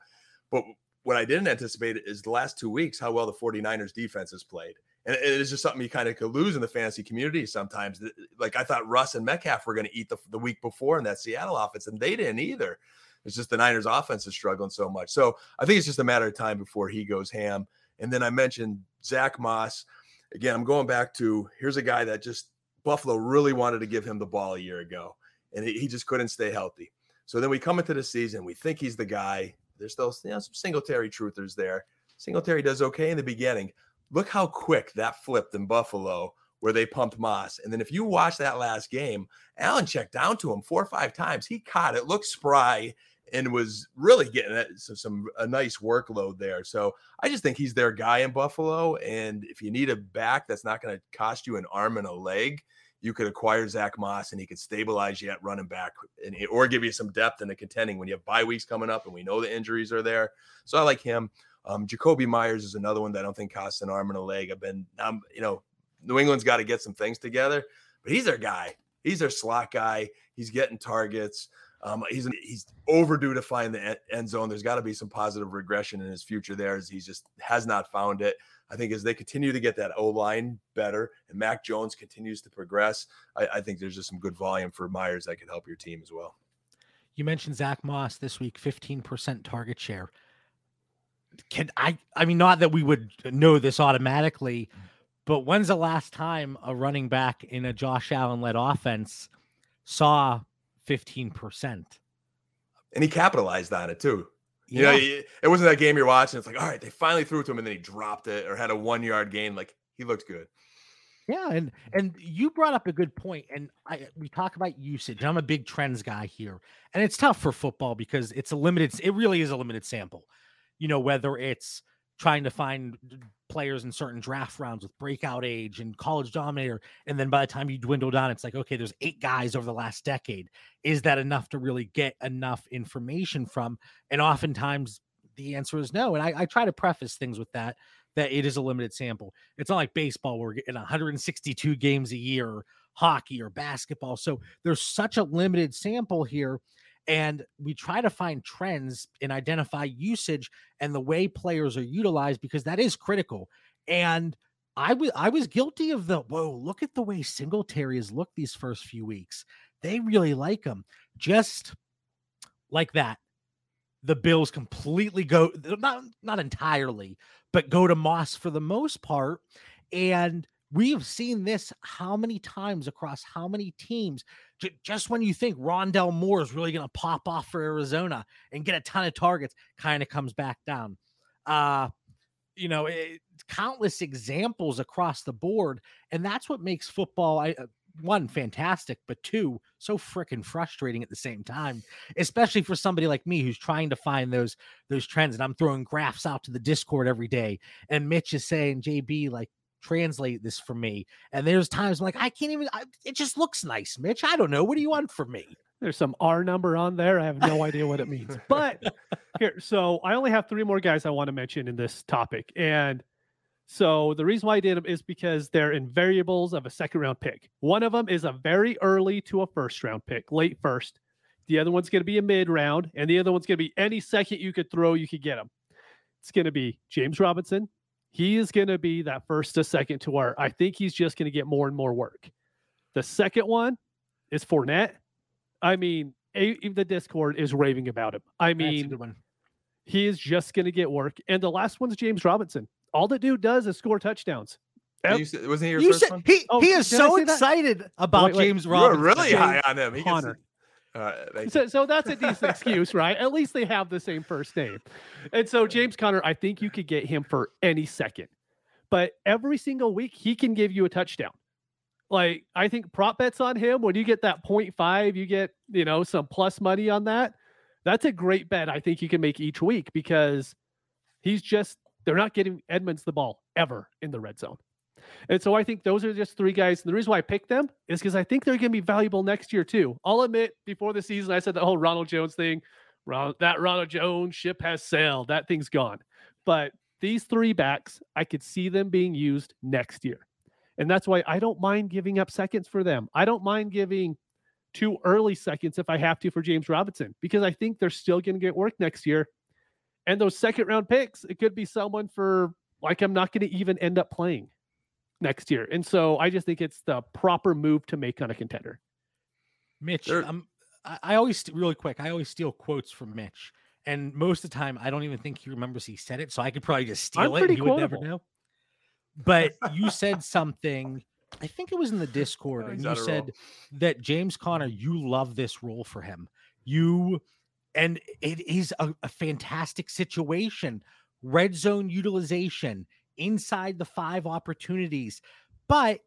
But what I didn't anticipate is the last two weeks how well the 49ers defense has played. And it is just something you kind of could lose in the fantasy community sometimes. Like I thought Russ and Metcalf were going to eat the, the week before in that Seattle offense, and they didn't either. It's just the Niners offense is struggling so much. So I think it's just a matter of time before he goes ham. And then I mentioned Zack Moss. Again, I'm going back to here's a guy that just Buffalo really wanted to give him the ball a year ago, and he, just couldn't stay healthy. So then we come into the season, we think he's the guy. There's still you know, some Singletary truthers there. Singletary does okay in the beginning. Look how quick that flipped in Buffalo, where they pumped Moss. And then if you watch that last game, Allen checked down to him four or five times. He caught it, looked spry, and was really getting some, some a nice workload there. So I just think he's their guy in Buffalo. And if you need a back that's not going to cost you an arm and a leg, you could acquire Zack Moss and he could stabilize you at running back and, or give you some depth in the contending when you have bye weeks coming up and we know the injuries are there. So I like him. Um, Jakobi Meyers is another one that I don't think costs an arm and a leg. I've been, um, you know, New England's got to get some things together, but he's their guy. He's their slot guy. He's getting targets. Um, he's he's overdue to find the end zone. There's got to be some positive regression in his future there, as he just has not found it. I think as they continue to get that O line better and Mac Jones continues to progress, I, I, think there's just some good volume for Meyers that could help your team as well. You mentioned Zack Moss this week, 15% target share. Can I? I mean, not that we would know this automatically, but when's the last time a running back in a Josh Allen led offense saw 15%? And he capitalized on it too. You Yeah. know, it wasn't that game you're watching. It's like, all right, they finally threw it to him, and then he dropped it or had a one yard gain. Like he looked good. Yeah, and and you brought up a good point, and I we talk about usage. I'm a big trends guy here, and it's tough for football because it's a limited. It really is a limited sample. You know, whether it's trying to find players in certain draft rounds with breakout age and college dominator, and then by the time you dwindle down, it's like okay, there's eight guys over the last decade. Is that enough to really get enough information from? And oftentimes, the answer is no. And I, I try to preface things with that, that it is a limited sample. It's not like baseball where we're getting 162 games a year, hockey or basketball. So there's such a limited sample here. And we try to find trends and identify usage and the way players are utilized because that is critical. And I was I was guilty of the whoa, look at the way Singletary has looked these first few weeks. They really like him. Just like that. The Bills completely go not not entirely, but go to Moss for the most part. And we have seen this how many times across how many teams. J- just when you think Rondale Moore is really going to pop off for Arizona and get a ton of targets, kind of comes back down. Uh, you know, it, eh, countless examples across the board, and that's what makes football. I, uh, one fantastic, but two so freaking frustrating at the same time, especially for somebody like me who's trying to find those those trends. And I'm throwing graphs out to the Discord every day, and Mitch is saying, "JB, like translate this for me." And there's times I'm like, I can't even. I, it just looks nice, Mitch. I don't know. What do you want from me? There's some R number on there. I have no idea what it means. But here, so I only have three more guys I want to mention in this topic, and so the reason why I did them is because they're in variables of a second round pick. One of them is a very early to a first round pick, late first. The other one's going to be a mid round, and the other one's going to be any second you could throw, you could get them. It's going to be James Robinson. He is going to be that first to second to where I think he's just going to get more and more work. The second one is Fournette. I mean, even the Discord is raving about him. I mean, he is just going to get work. And the last one's James Robinson all the dude does is score touchdowns. You wasn't he your you first said, one? He, oh, he is so excited that? about wait, wait. James Robinson. You're really high on him. He Conner. Uh, Gets, so, so that's a decent excuse, right? At least they have the same first name. And so James Conner, I think you could get him for any second. But every single week, he can give you a touchdown. Like, I think prop bets on him, when you get that 0.5, you get, you know, some plus money on that. That's a great bet I think you can make each week because he's just they're not getting Edmonds the ball ever in the red zone. And so I think those are just three guys. And the reason why I picked them is because I think they're going to be valuable next year too. I'll admit, before the season, I said the whole Ronald Jones thing. that Ronald Jones ship has sailed. That thing's gone. But these three backs, I could see them being used next year. And that's why I don't mind giving up seconds for them. I don't mind giving two early seconds if I have to for James Robinson because I think they're still going to get work next year. And those second round picks, it could be someone for like I'm not going to even end up playing next year. And so I just think it's the proper move to make on a contender. Mitch, um, I, I always really quick. I always steal quotes from Mitch, and most of the time I don't even think he remembers he said it, so I could probably just steal I'm it. And he would never know. But you said something. I think it was in the Discord, and you said roll. that James Conner, you love this role for him. You and it is a, a fantastic situation. Red zone utilization inside the five opportunities, but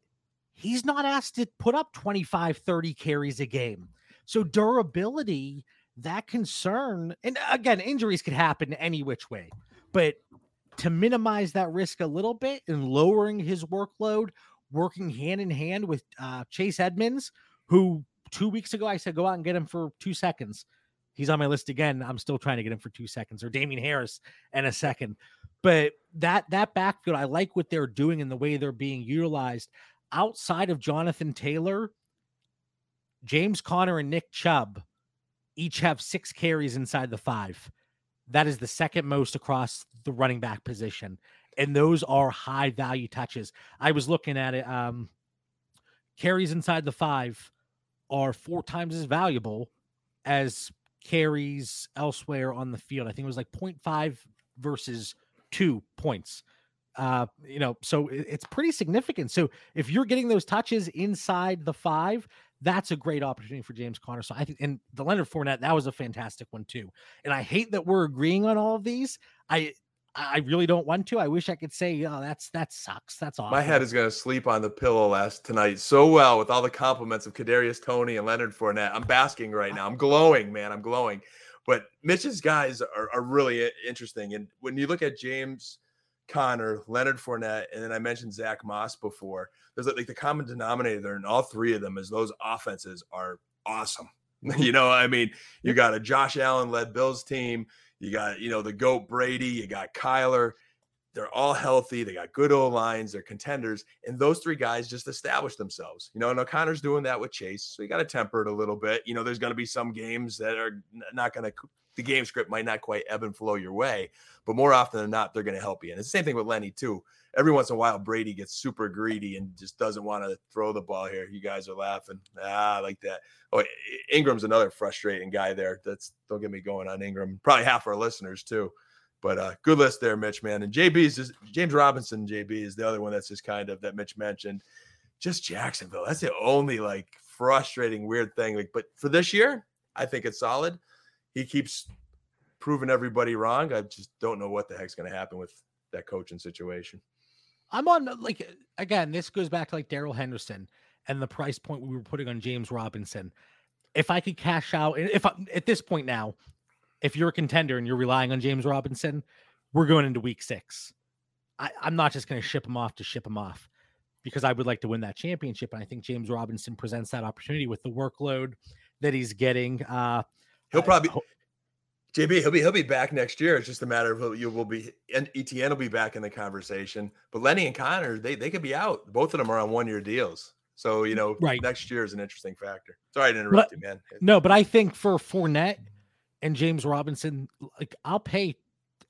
he's not asked to put up 25, 30 carries a game. So durability, that concern, and again, injuries could happen any which way, but to minimize that risk a little bit and lowering his workload, working hand in hand with uh, Chase Edmonds, who two weeks ago I said go out and get him for two seconds. He's on my list again. I'm still trying to get him for two seconds, or Damien Harris in a second. But that that backfield, I like what they're doing and the way they're being utilized. Outside of Jonathan Taylor, James Conner and Nick Chubb each have six carries inside the five. That is the second most across the running back position. And those are high value touches. I was looking at it. Um, carries inside the five are four times as valuable as carries elsewhere on the field. I think it was like 0.5 versus two points. Uh, you know, so it's pretty significant. So if you're getting those touches inside the five, that's a great opportunity for James Conner. So I think, and the Leonard Fournette, that was a fantastic one too. And I hate that we're agreeing on all of these. I I really don't want to. I wish I could say, oh, that's that sucks. That's awesome. My head is gonna sleep on the pillow last tonight so well with all the compliments of Kadarius Toney and Leonard Fournette. I'm basking right now. I'm glowing, man. I'm glowing. But Mitch's guys are, are really interesting. And when you look at James Conner, Leonard Fournette, and then I mentioned Zack Moss before, there's like the common denominator in all three of them is those offenses are awesome. you know, I mean, you got a Josh Allen led Bills team You got, you know, the GOAT Brady, you got Kyler. They're all healthy. They got good old lines. They're contenders. And those three guys just established themselves. You know, and O'Connor's doing that with Chase. So you got to temper it a little bit. You know, there's going to be some games that are not going to, the game script might not quite ebb and flow your way, but more often than not, they're going to help you. And it's the same thing with Lenny, too. Every once in a while, Brady gets super greedy and just doesn't want to throw the ball here. You guys are laughing. Ah, like that. Oh, Ingram's another frustrating guy there. That's, don't get me going on Ingram. Probably half our listeners, too. But uh, good list there, Mitch, man. And JB is just James Robinson, JB is the other one that's just kind of that Mitch mentioned. Just Jacksonville. That's the only like frustrating, weird thing. Like, but for this year, I think it's solid. He keeps proving everybody wrong. I just don't know what the heck's going to happen with that coaching situation. I'm on like again, this goes back to like Darrell Henderson and the price point we were putting on James Robinson. If I could cash out, if I, at this point now, if you're a contender and you're relying on James Robinson, we're going into week six. I, am not just going to ship him off to ship him off because I would like to win that championship. And I think James Robinson presents that opportunity with the workload that he's getting. Uh, he'll probably. JB, he'll be he'll be back next year. It's just a matter of you will be and ETN will be back in the conversation. But Lenny and Conner, they they could be out. Both of them are on one year deals. So you know, right. next year is an interesting factor. Sorry to interrupt but, you, man. No, but I think for Fournette, and James Robinson, like I'll pay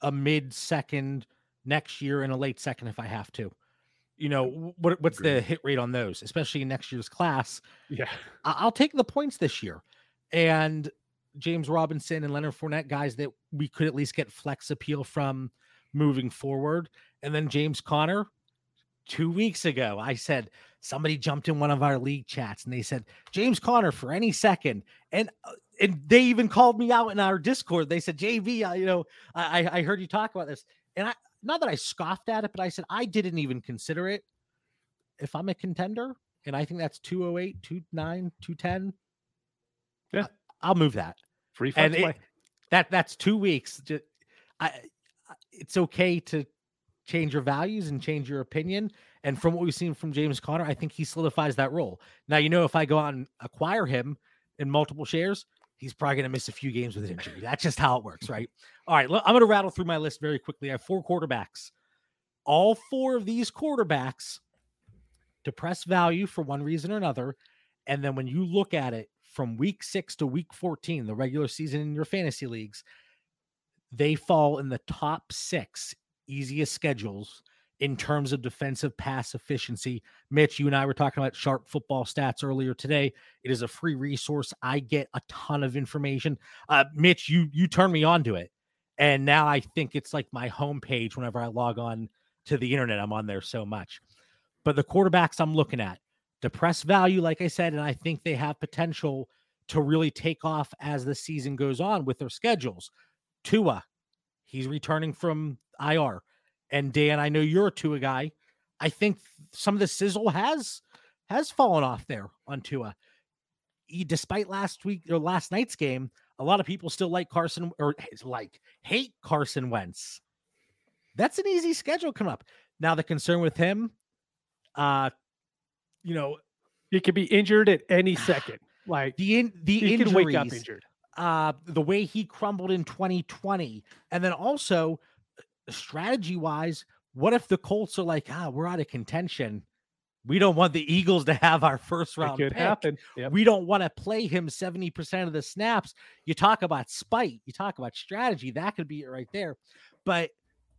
a mid second next year and a late second if I have to. You know what? What's Agreed. the hit rate on those, especially in next year's class? Yeah, I'll take the points this year, and James Robinson and Leonard Fournette, guys that we could at least get flex appeal from moving forward, and then James Conner. Two weeks ago, I said somebody jumped in one of our league chats and they said James Conner for any second, and uh, and they even called me out in our Discord. They said, JV, uh, you know, I, I heard you talk about this. And I, not that I scoffed at it, but I said, I didn't even consider it. If I'm a contender and I think that's 208, 29, 210, yeah, I'll move that. Free and it, that that's two weeks. Just, I, it's okay to change your values and change your opinion. And from what we've seen from James Conner, I think he solidifies that role. Now, you know, if I go out and acquire him in multiple shares, he's probably going to miss a few games with an injury. That's just how it works, right? All right, I'm going to rattle through my list very quickly. I have four quarterbacks. All four of these quarterbacks depress value for one reason or another. And then when you look at it from week six to week 14, the regular season in your fantasy leagues, they fall in the top six easiest schedules in terms of defensive pass efficiency. Mitch, you and I were talking about sharp football stats earlier today. It is a free resource. I get a ton of information. Uh, Mitch, you you turned me on to it. And now I think it's like my homepage whenever I log on to the internet. I'm on there so much. But the quarterbacks I'm looking at, depressed value, like I said, and I think they have potential to really take off as the season goes on with their schedules. Tua, he's returning from IR. And Dan, I know you're a Tua guy. I think some of the sizzle has has fallen off there on Tua. He, despite last week or last night's game, a lot of people still like Carson or like hate Carson Wentz. That's an easy schedule coming up. Now the concern with him, uh, you know, he could be injured at any second. Like the in the he injuries, wake up injured. Uh, the way he crumbled in 2020, and then also strategy wise, what if the Colts are like, ah, we're out of contention? We don't want the Eagles to have our first round it could pick. happen. Yep. We don't want to play him 70% of the snaps. You talk about spite, you talk about strategy. That could be it right there. But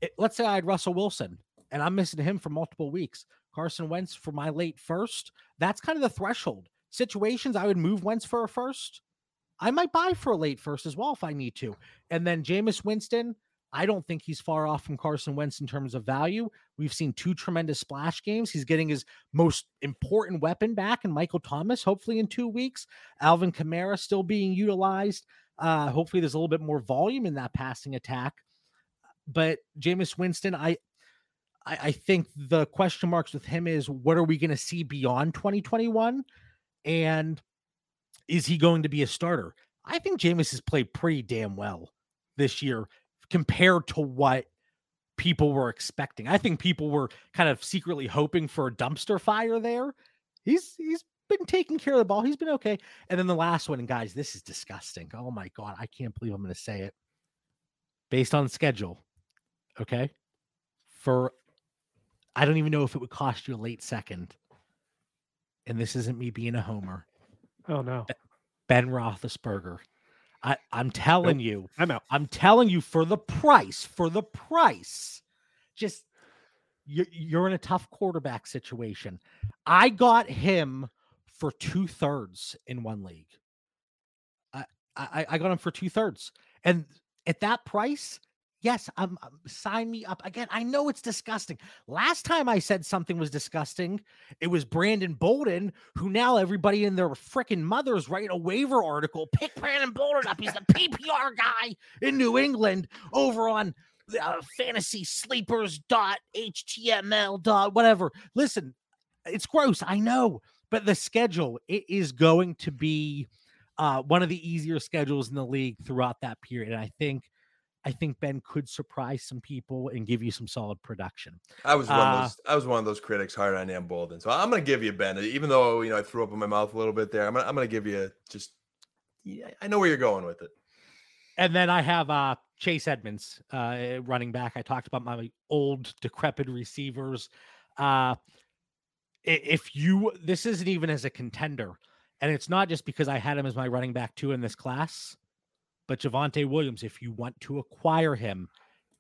it, let's say I had Russell Wilson and I'm missing him for multiple weeks. Carson Wentz for my late first. That's kind of the threshold. Situations I would move Wentz for a first. I might buy for a late first as well if I need to. And then Jameis Winston, I don't think he's far off from Carson Wentz in terms of value. We've seen two tremendous splash games. He's getting his most important weapon back in Michael Thomas, hopefully in two weeks. Alvin Kamara still being utilized. Uh, hopefully, there's a little bit more volume in that passing attack. But Jameis Winston, I, I, I think the question marks with him is what are we going to see beyond 2021, and is he going to be a starter? I think Jameis has played pretty damn well this year compared to what people were expecting. I think people were kind of secretly hoping for a dumpster fire there. He's he's been taking care of the ball. He's been okay. And then the last one, and guys, this is disgusting. Oh my god, I can't believe I'm going to say it. based on schedule, okay, for I don't even know if it would cost you a late second. And this isn't me being a homer. Oh no. Ben Roethlisberger. I, I'm telling you, I'm out. I'm telling you, for the price, for the price, just you're, you're in a tough quarterback situation. I got him for two thirds in one league. I, I, I got him for two thirds. And at that price, yes, I'm, I'm sign me up. Again, I know it's disgusting. Last time I said something was disgusting, it was Brandon Bolden, who now everybody in their freaking mothers write a waiver article. Pick Brandon Bolden up. He's the PPR guy in New England over on uh, fantasy sleepers dot html dot whatever. Listen, it's gross. I know, but the schedule it is going to be uh, one of the easier schedules in the league throughout that period. And I think I think Ben could surprise some people and give you some solid production. I was one Uh, of those. I was one of those critics hard on Am Bolden, so I'm going to give you Ben, even though you know I threw up in my mouth a little bit there. I'm going to I'm going to give you just. Yeah, I know where you're going with it. And then I have uh Chase Edmonds, uh running back. I talked about my old decrepit receivers. Uh if you this isn't even as a contender, and it's not just because I had him as my running back two in this class, but Javonte Williams, if you want to acquire him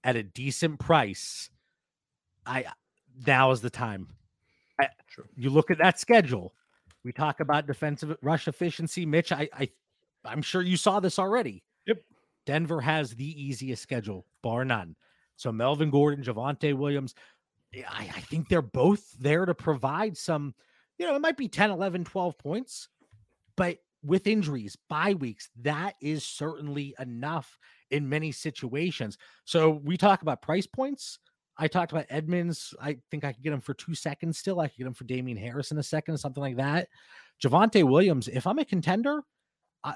at a decent price, I now is the time. I, Sure. You look at that schedule. We talk about defensive rush efficiency. Mitch, I, I I'm sure you saw this already. Yep. Denver has the easiest schedule, bar none. So Melvin Gordon, Javonte Williams, eh, I, I think they're both there to provide some, you know, it might be 10, 11, 12 points, but with injuries, bye weeks, that is certainly enough in many situations. So we talk about price points. I talked about Edmonds. I think I could get him for two seconds still. I could get him for Damien Harris in a second, something like that. Javonte Williams, if I'm a contender, I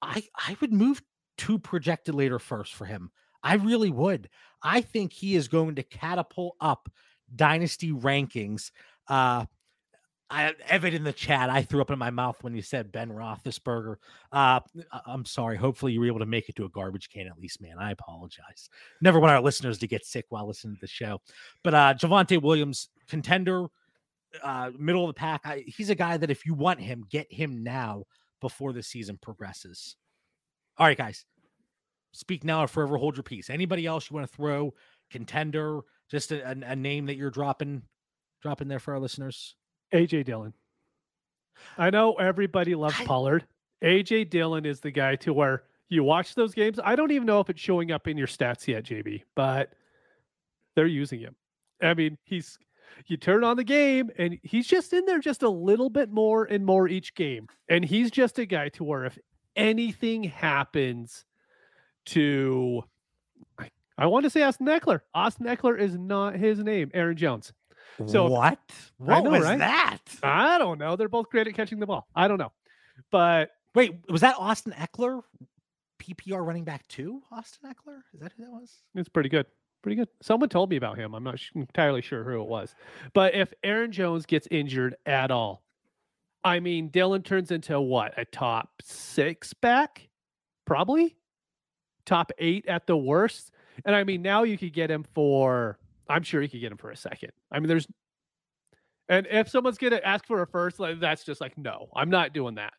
I I would move to projected later first for him. I really would. I think he is going to catapult up dynasty rankings. Uh I have Evan in the chat, I threw up in my mouth when you said Ben Roethlisberger. Uh, I'm sorry. Hopefully, you were able to make it to a garbage can at least, man. I apologize. Never want our listeners to get sick while listening to the show. But uh, Javonte Williams, contender, uh, middle of the pack. I, he's a guy that if you want him, get him now before the season progresses. All right, guys. Speak now or forever hold your peace. Anybody else you want to throw contender? Just a, a, a name that you're dropping, dropping there for our listeners. AJ Dillon. I know everybody loves I- Pollard. AJ Dillon is the guy to where you watch those games. I don't even know if it's showing up in your stats yet, JB, but they're using him. I mean, he's you turn on the game and he's just in there just a little bit more and more each game. And he's just a guy to where if anything happens to I, I want to say Austin Ekeler. Austin Ekeler is not his name, Aaron Jones. So- what? What know, was right? that? I don't know. They're both great at catching the ball. I don't know. But Wait, was that Austin Ekeler? PPR running back two? Austin Ekeler? Is that who that was? it's pretty good. Pretty good. Someone told me about him. I'm not sh- entirely sure who it was. But if Aaron Jones gets injured at all, I mean, Dillon turns into what? A top six back? Probably top eight at the worst. And I mean, now you could get him for, I'm sure you could get him for a second. I mean, there's, and if someone's to ask for a first, like, that's just like, no, I'm not doing that.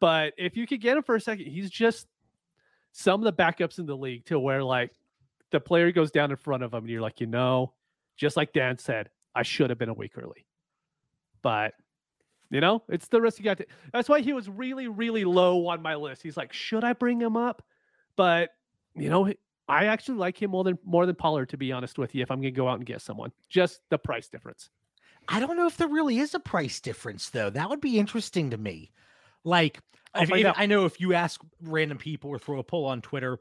But if you could get him for a second, he's just some of the backups in the league to where like the player goes down in front of him and you're like, you know, just like Dan said, I should have been a week early. But you know, it's the risk you got to. That's why he was really, really low on my list. He's like, should I bring him up? But you know, he- I actually like him more than more than Pollard, to be honest with you. If I'm gonna go out and get someone, just the price difference. I don't know if there really is a price difference though. That would be interesting to me. Like, if- if- I know if you ask random people or throw a poll on Twitter,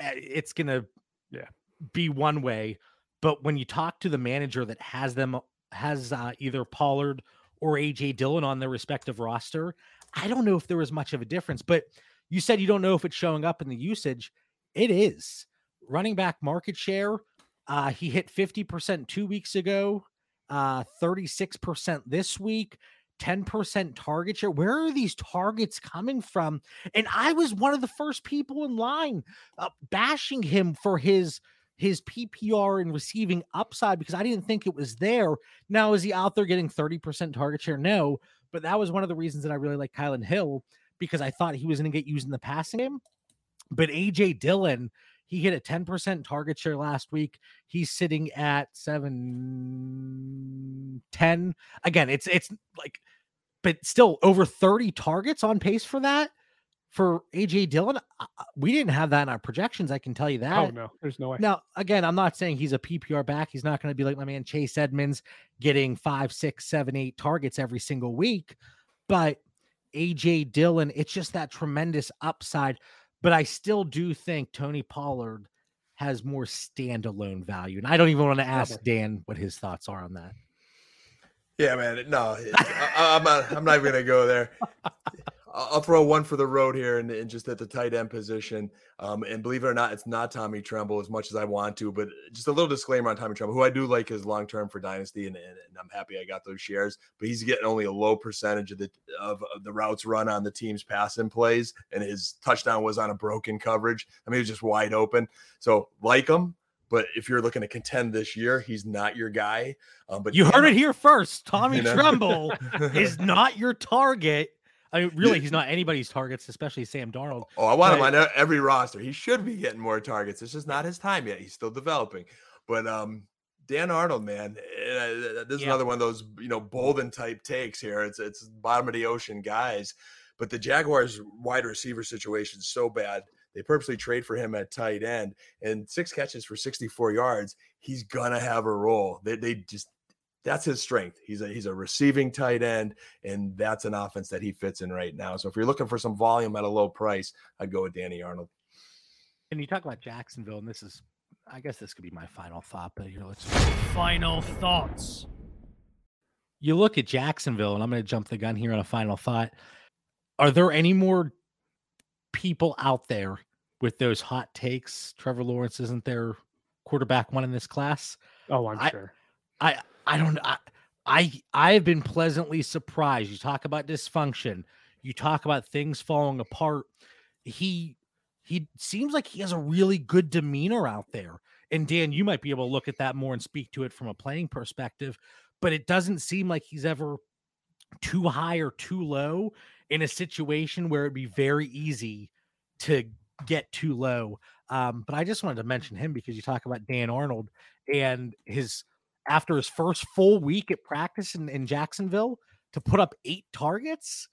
uh, it's gonna Yeah. be one way. But when you talk to the manager that has them has uh, either Pollard or AJ Dillon on their respective roster, I don't know if there was much of a difference. But you said you don't know if it's showing up in the usage. It is running back market share. Uh, he hit 50% two weeks ago, uh, 36% this week. 10% target share. Where are these targets coming from? And I was one of the first people in line uh, bashing him for his his PPR and receiving upside because I didn't think it was there. Now, is he out there getting 30% target share? No, but that was one of the reasons that I really like Kylin Hill because I thought he was going to get used in the passing game. But AJ Dillon, he hit a 10% target share last week. He's sitting at 7 10. Again, it's it's like but still over 30 targets on pace for that for AJ Dillon. We didn't have that in our projections. I can tell you oh, that. Oh no, there's no way. Now, again, I'm not saying he's a PPR back. He's not going to be like my man Chase Edmonds getting five, six, seven, eight targets every single week. But AJ Dillon, it's just that tremendous upside. But I still do think Tony Pollard has more standalone value. And I don't even want to ask Dan what his thoughts are on that. Yeah, man. No, I, am not. I'm not even gonna go there. I'll throw one for the road here and, and just at the tight end position. Um, and believe it or not, it's not Tommy Tremble as much as I want to, but just a little disclaimer on Tommy Tremble, who I do like his long term for Dynasty, and, and, and, I'm happy I got those shares. But he's getting only a low percentage of the of, of, the routes run on the team's passing plays, and his touchdown was on a broken coverage. I mean, it was just wide open. So like him, but if you're looking to contend this year, he's not your guy. Um, but you heard it here first. Tommy you know? Tremble is not your target. I mean, really, he's not anybody's targets, especially Sam Darnold. Oh, I want but... him on every roster. He should be getting more targets. It's just not his time yet. He's still developing. But um, Dan Arnold, man, uh, this is yeah. another one of those you know Bolden type takes here. It's it's bottom of the ocean guys. But the Jaguars wide receiver situation is so bad. They purposely trade for him at tight end and six catches for 64 yards. He's gonna have a role. They, they just that's his strength. He's a he's a receiving tight end, and that's an offense that he fits in right now. So if you're looking for some volume at a low price, I'd go with Danny Arnold. And you talk about Jacksonville, and this is, I guess this could be my final thought, but here let's final thoughts. You look at Jacksonville, and I'm going to jump the gun here on a final thought. Are there any more people out there with those hot takes? Trevor Lawrence isn't their quarterback one in this class. Oh, I'm I, sure. I I don't I, I I've been pleasantly surprised. You talk about dysfunction, you talk about things falling apart. He he seems like he has a really good demeanor out there. And Dan, you might be able to look at that more and speak to it from a playing perspective, but it doesn't seem like he's ever too high or too low in a situation where it'd be very easy to get too low. Um, but I just wanted to mention him because you talk about Dan Arnold and his after his first full week at practice in, in Jacksonville to put up eight targets.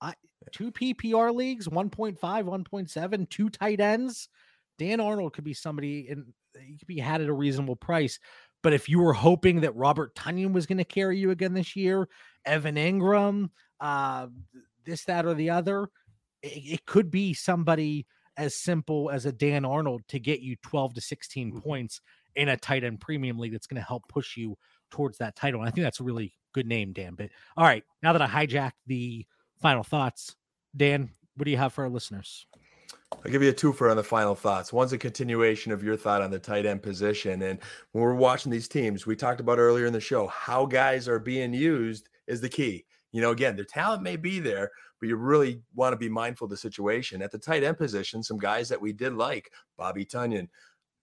I, two PPR leagues, 1.5, 1.7, two tight ends. Dan Arnold could be somebody and he could be had at a reasonable price. But if you were hoping that Robert Tonyan was going to carry you again this year, Evan Engram, uh, this, that, or the other, it, it could be somebody as simple as a Dan Arnold to get you 12 to 16 mm-hmm. points in a tight end premium league that's going to help push you towards that title. And I think that's a really good name, Dan. But all right, now that I hijacked the final thoughts, Dan, what do you have for our listeners? I'll give you a twofer on the final thoughts. One's a continuation of your thought on the tight end position. And when we're watching these teams, we talked about earlier in the show, how guys are being used is the key. You know, again, their talent may be there, but you really want to be mindful of the situation. At the tight end position, some guys that we did like, Bobby Tonyan,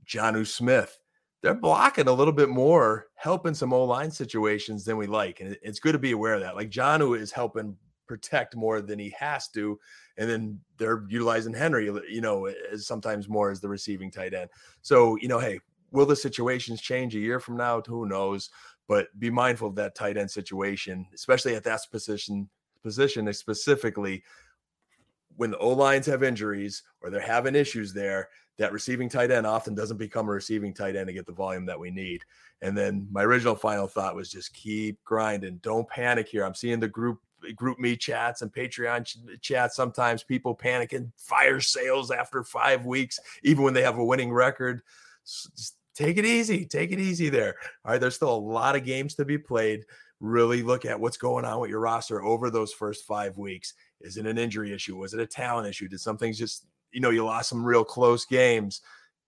Jonnu Smith, they're blocking a little bit more, helping some O line situations than we like. And it's good to be aware of that. Like John, who is helping protect more than he has to. And then they're utilizing Henry, you know, as sometimes more as the receiving tight end. So, you know, hey, will the situations change a year from now? Who knows? But be mindful of that tight end situation, especially at that position position specifically when the O lines have injuries or they're having issues there, that receiving tight end often doesn't become a receiving tight end to get the volume that we need. And then my original final thought was just keep grinding. Don't panic here. I'm seeing the group GroupMe chats and Patreon ch- chats. Sometimes people panicking, fire sales after five weeks, even when they have a winning record. Just take it easy. Take it easy there. All right. There's still a lot of games to be played. Really look at what's going on with your roster over those first five weeks. Is it an injury issue? Was it a talent issue? Did some things just you know, you lost some real close games.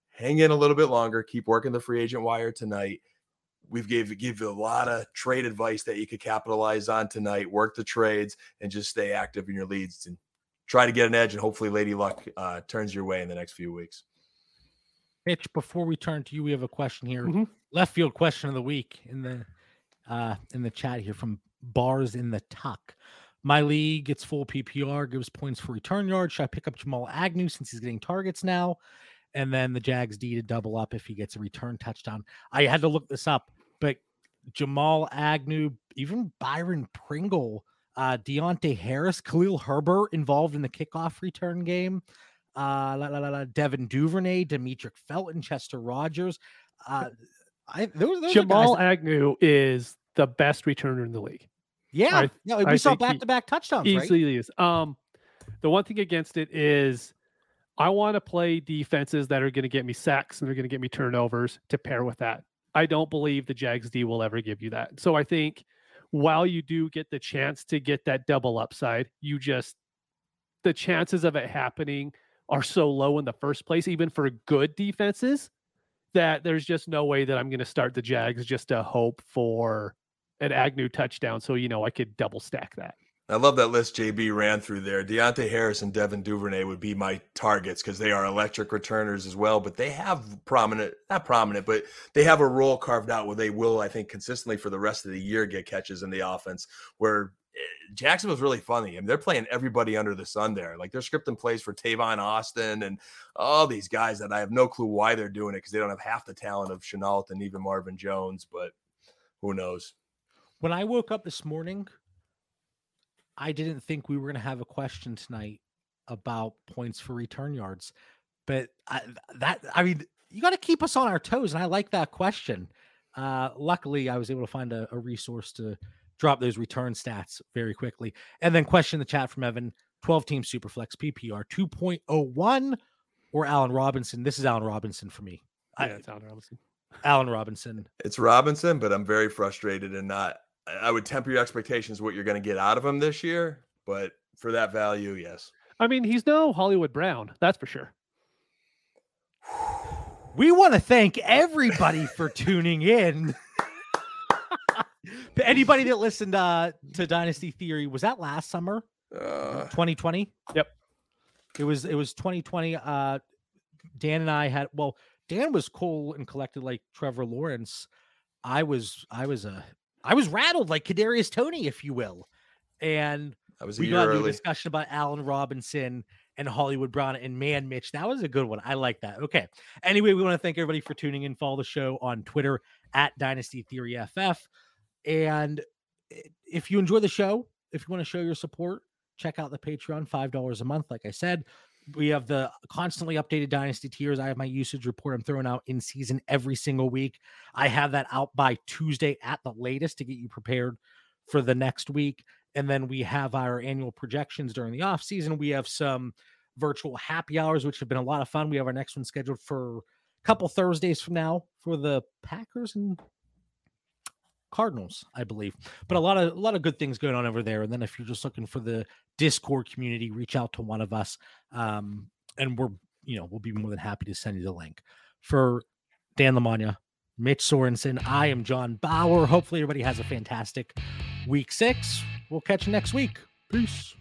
Hang in a little bit longer. Keep working the free agent wire tonight. we've gave give you a lot of trade advice that you could capitalize on tonight. Work the trades and just stay active in your leads and try to get an edge. And hopefully, Lady Luck uh, turns your way in the next few weeks. Mitch, before we turn to you, we have a question here. Mhm. Left field question of the week in the uh in the chat here from Bars in the Tuck. My league gets full PPR, gives points for return yards. Should I pick up Jamal Agnew since he's getting targets now? And then the Jags D to double up if he gets a return touchdown. I had to look this up, but Jamal Agnew, even Byron Pringle, uh, Deonte Harris, Khalil Herbert involved in the kickoff return game. Uh, la, la, la, la, Devin Duvernay, Demetric Felton, Chester Rogers. Uh, I those, those Jamal Agnew is the best returner in the league. Yeah, I- yeah, we I saw back to back touchdowns, right? Easily is. Um, the one thing against it is I want to play defenses that are going to get me sacks and they're going to get me turnovers to pair with that. I don't believe the Jags D will ever give you that. So I think while you do get the chance to get that double upside, you just the chances of it happening are so low in the first place, even for good defenses, that there's just no way that I'm going to start the Jags just to hope for an Agnew touchdown. So, you know, I could double stack that. I love that list JB ran through there. Deonte Harris and Devin Duvernay would be my targets because they are electric returners as well, but they have prominent, not prominent, but they have a role carved out where they will, I think, consistently for the rest of the year get catches in the offense. Where eh, Jackson was really funny. I mean, they're playing everybody under the sun there. Like they're scripting plays for Tavon Austin and all these guys that I have no clue why they're doing it because they don't have half the talent of Shenault and even Marvin Jones, but who knows? When I woke up this morning, I didn't think we were going to have a question tonight about points for return yards, but I, that I mean, you got to keep us on our toes, and I like that question. Uh, luckily, I was able to find a, a resource to drop those return stats very quickly, and then question in the chat from Evan: twelve team superflex PPR two point oh one or Allen Robinson. This is Allen Robinson for me. Yeah, I, it's Allen Robinson. Allen Robinson. It's Robinson, but I'm very frustrated and not. I- I would temper your expectations what you're going to get out of him this year, but for that value, yes. I mean, he's no Hollywood Brown, that's for sure. We want to thank everybody for tuning in. Anybody that listened uh, to Dynasty Theory was that last summer, Uh, 2020? Yep. It was. It was 2020. Uh, Dan and I had. Well, Dan was cool and collected like Trevor Lawrence. I was. I was a. I was rattled like Kadarius Toney, if you will, and I was we got into a early. discussion about Allen Robinson and Hollywood Brown and man Mitch. That was a good one. I like that. Okay. Anyway, we want to thank everybody for tuning in. Follow the show on Twitter at Dynasty Theory FF. And if you enjoy the show, if you want to show your support, check out the Patreon, $5 a month. Like I said, we have the constantly updated Dynasty tiers. I have my usage report I'm throwing out in season every single week. I have that out by Tuesday at the latest to get you prepared for the next week. And then we have our annual projections during the off season. We have some virtual happy hours, which have been a lot of fun. We have our next one scheduled for a couple Thursdays from now for the Packers and Cardinals, I believe. But a lot of a lot of good things going on over there. And then if you're just looking for the Discord community, reach out to one of us. Um, and we're you know we'll be more than happy to send you the link. For Dan Lamagna, Mitch Sorensen, I am John Bauer. Hopefully everybody has a fantastic week six. We'll catch you next week. Peace.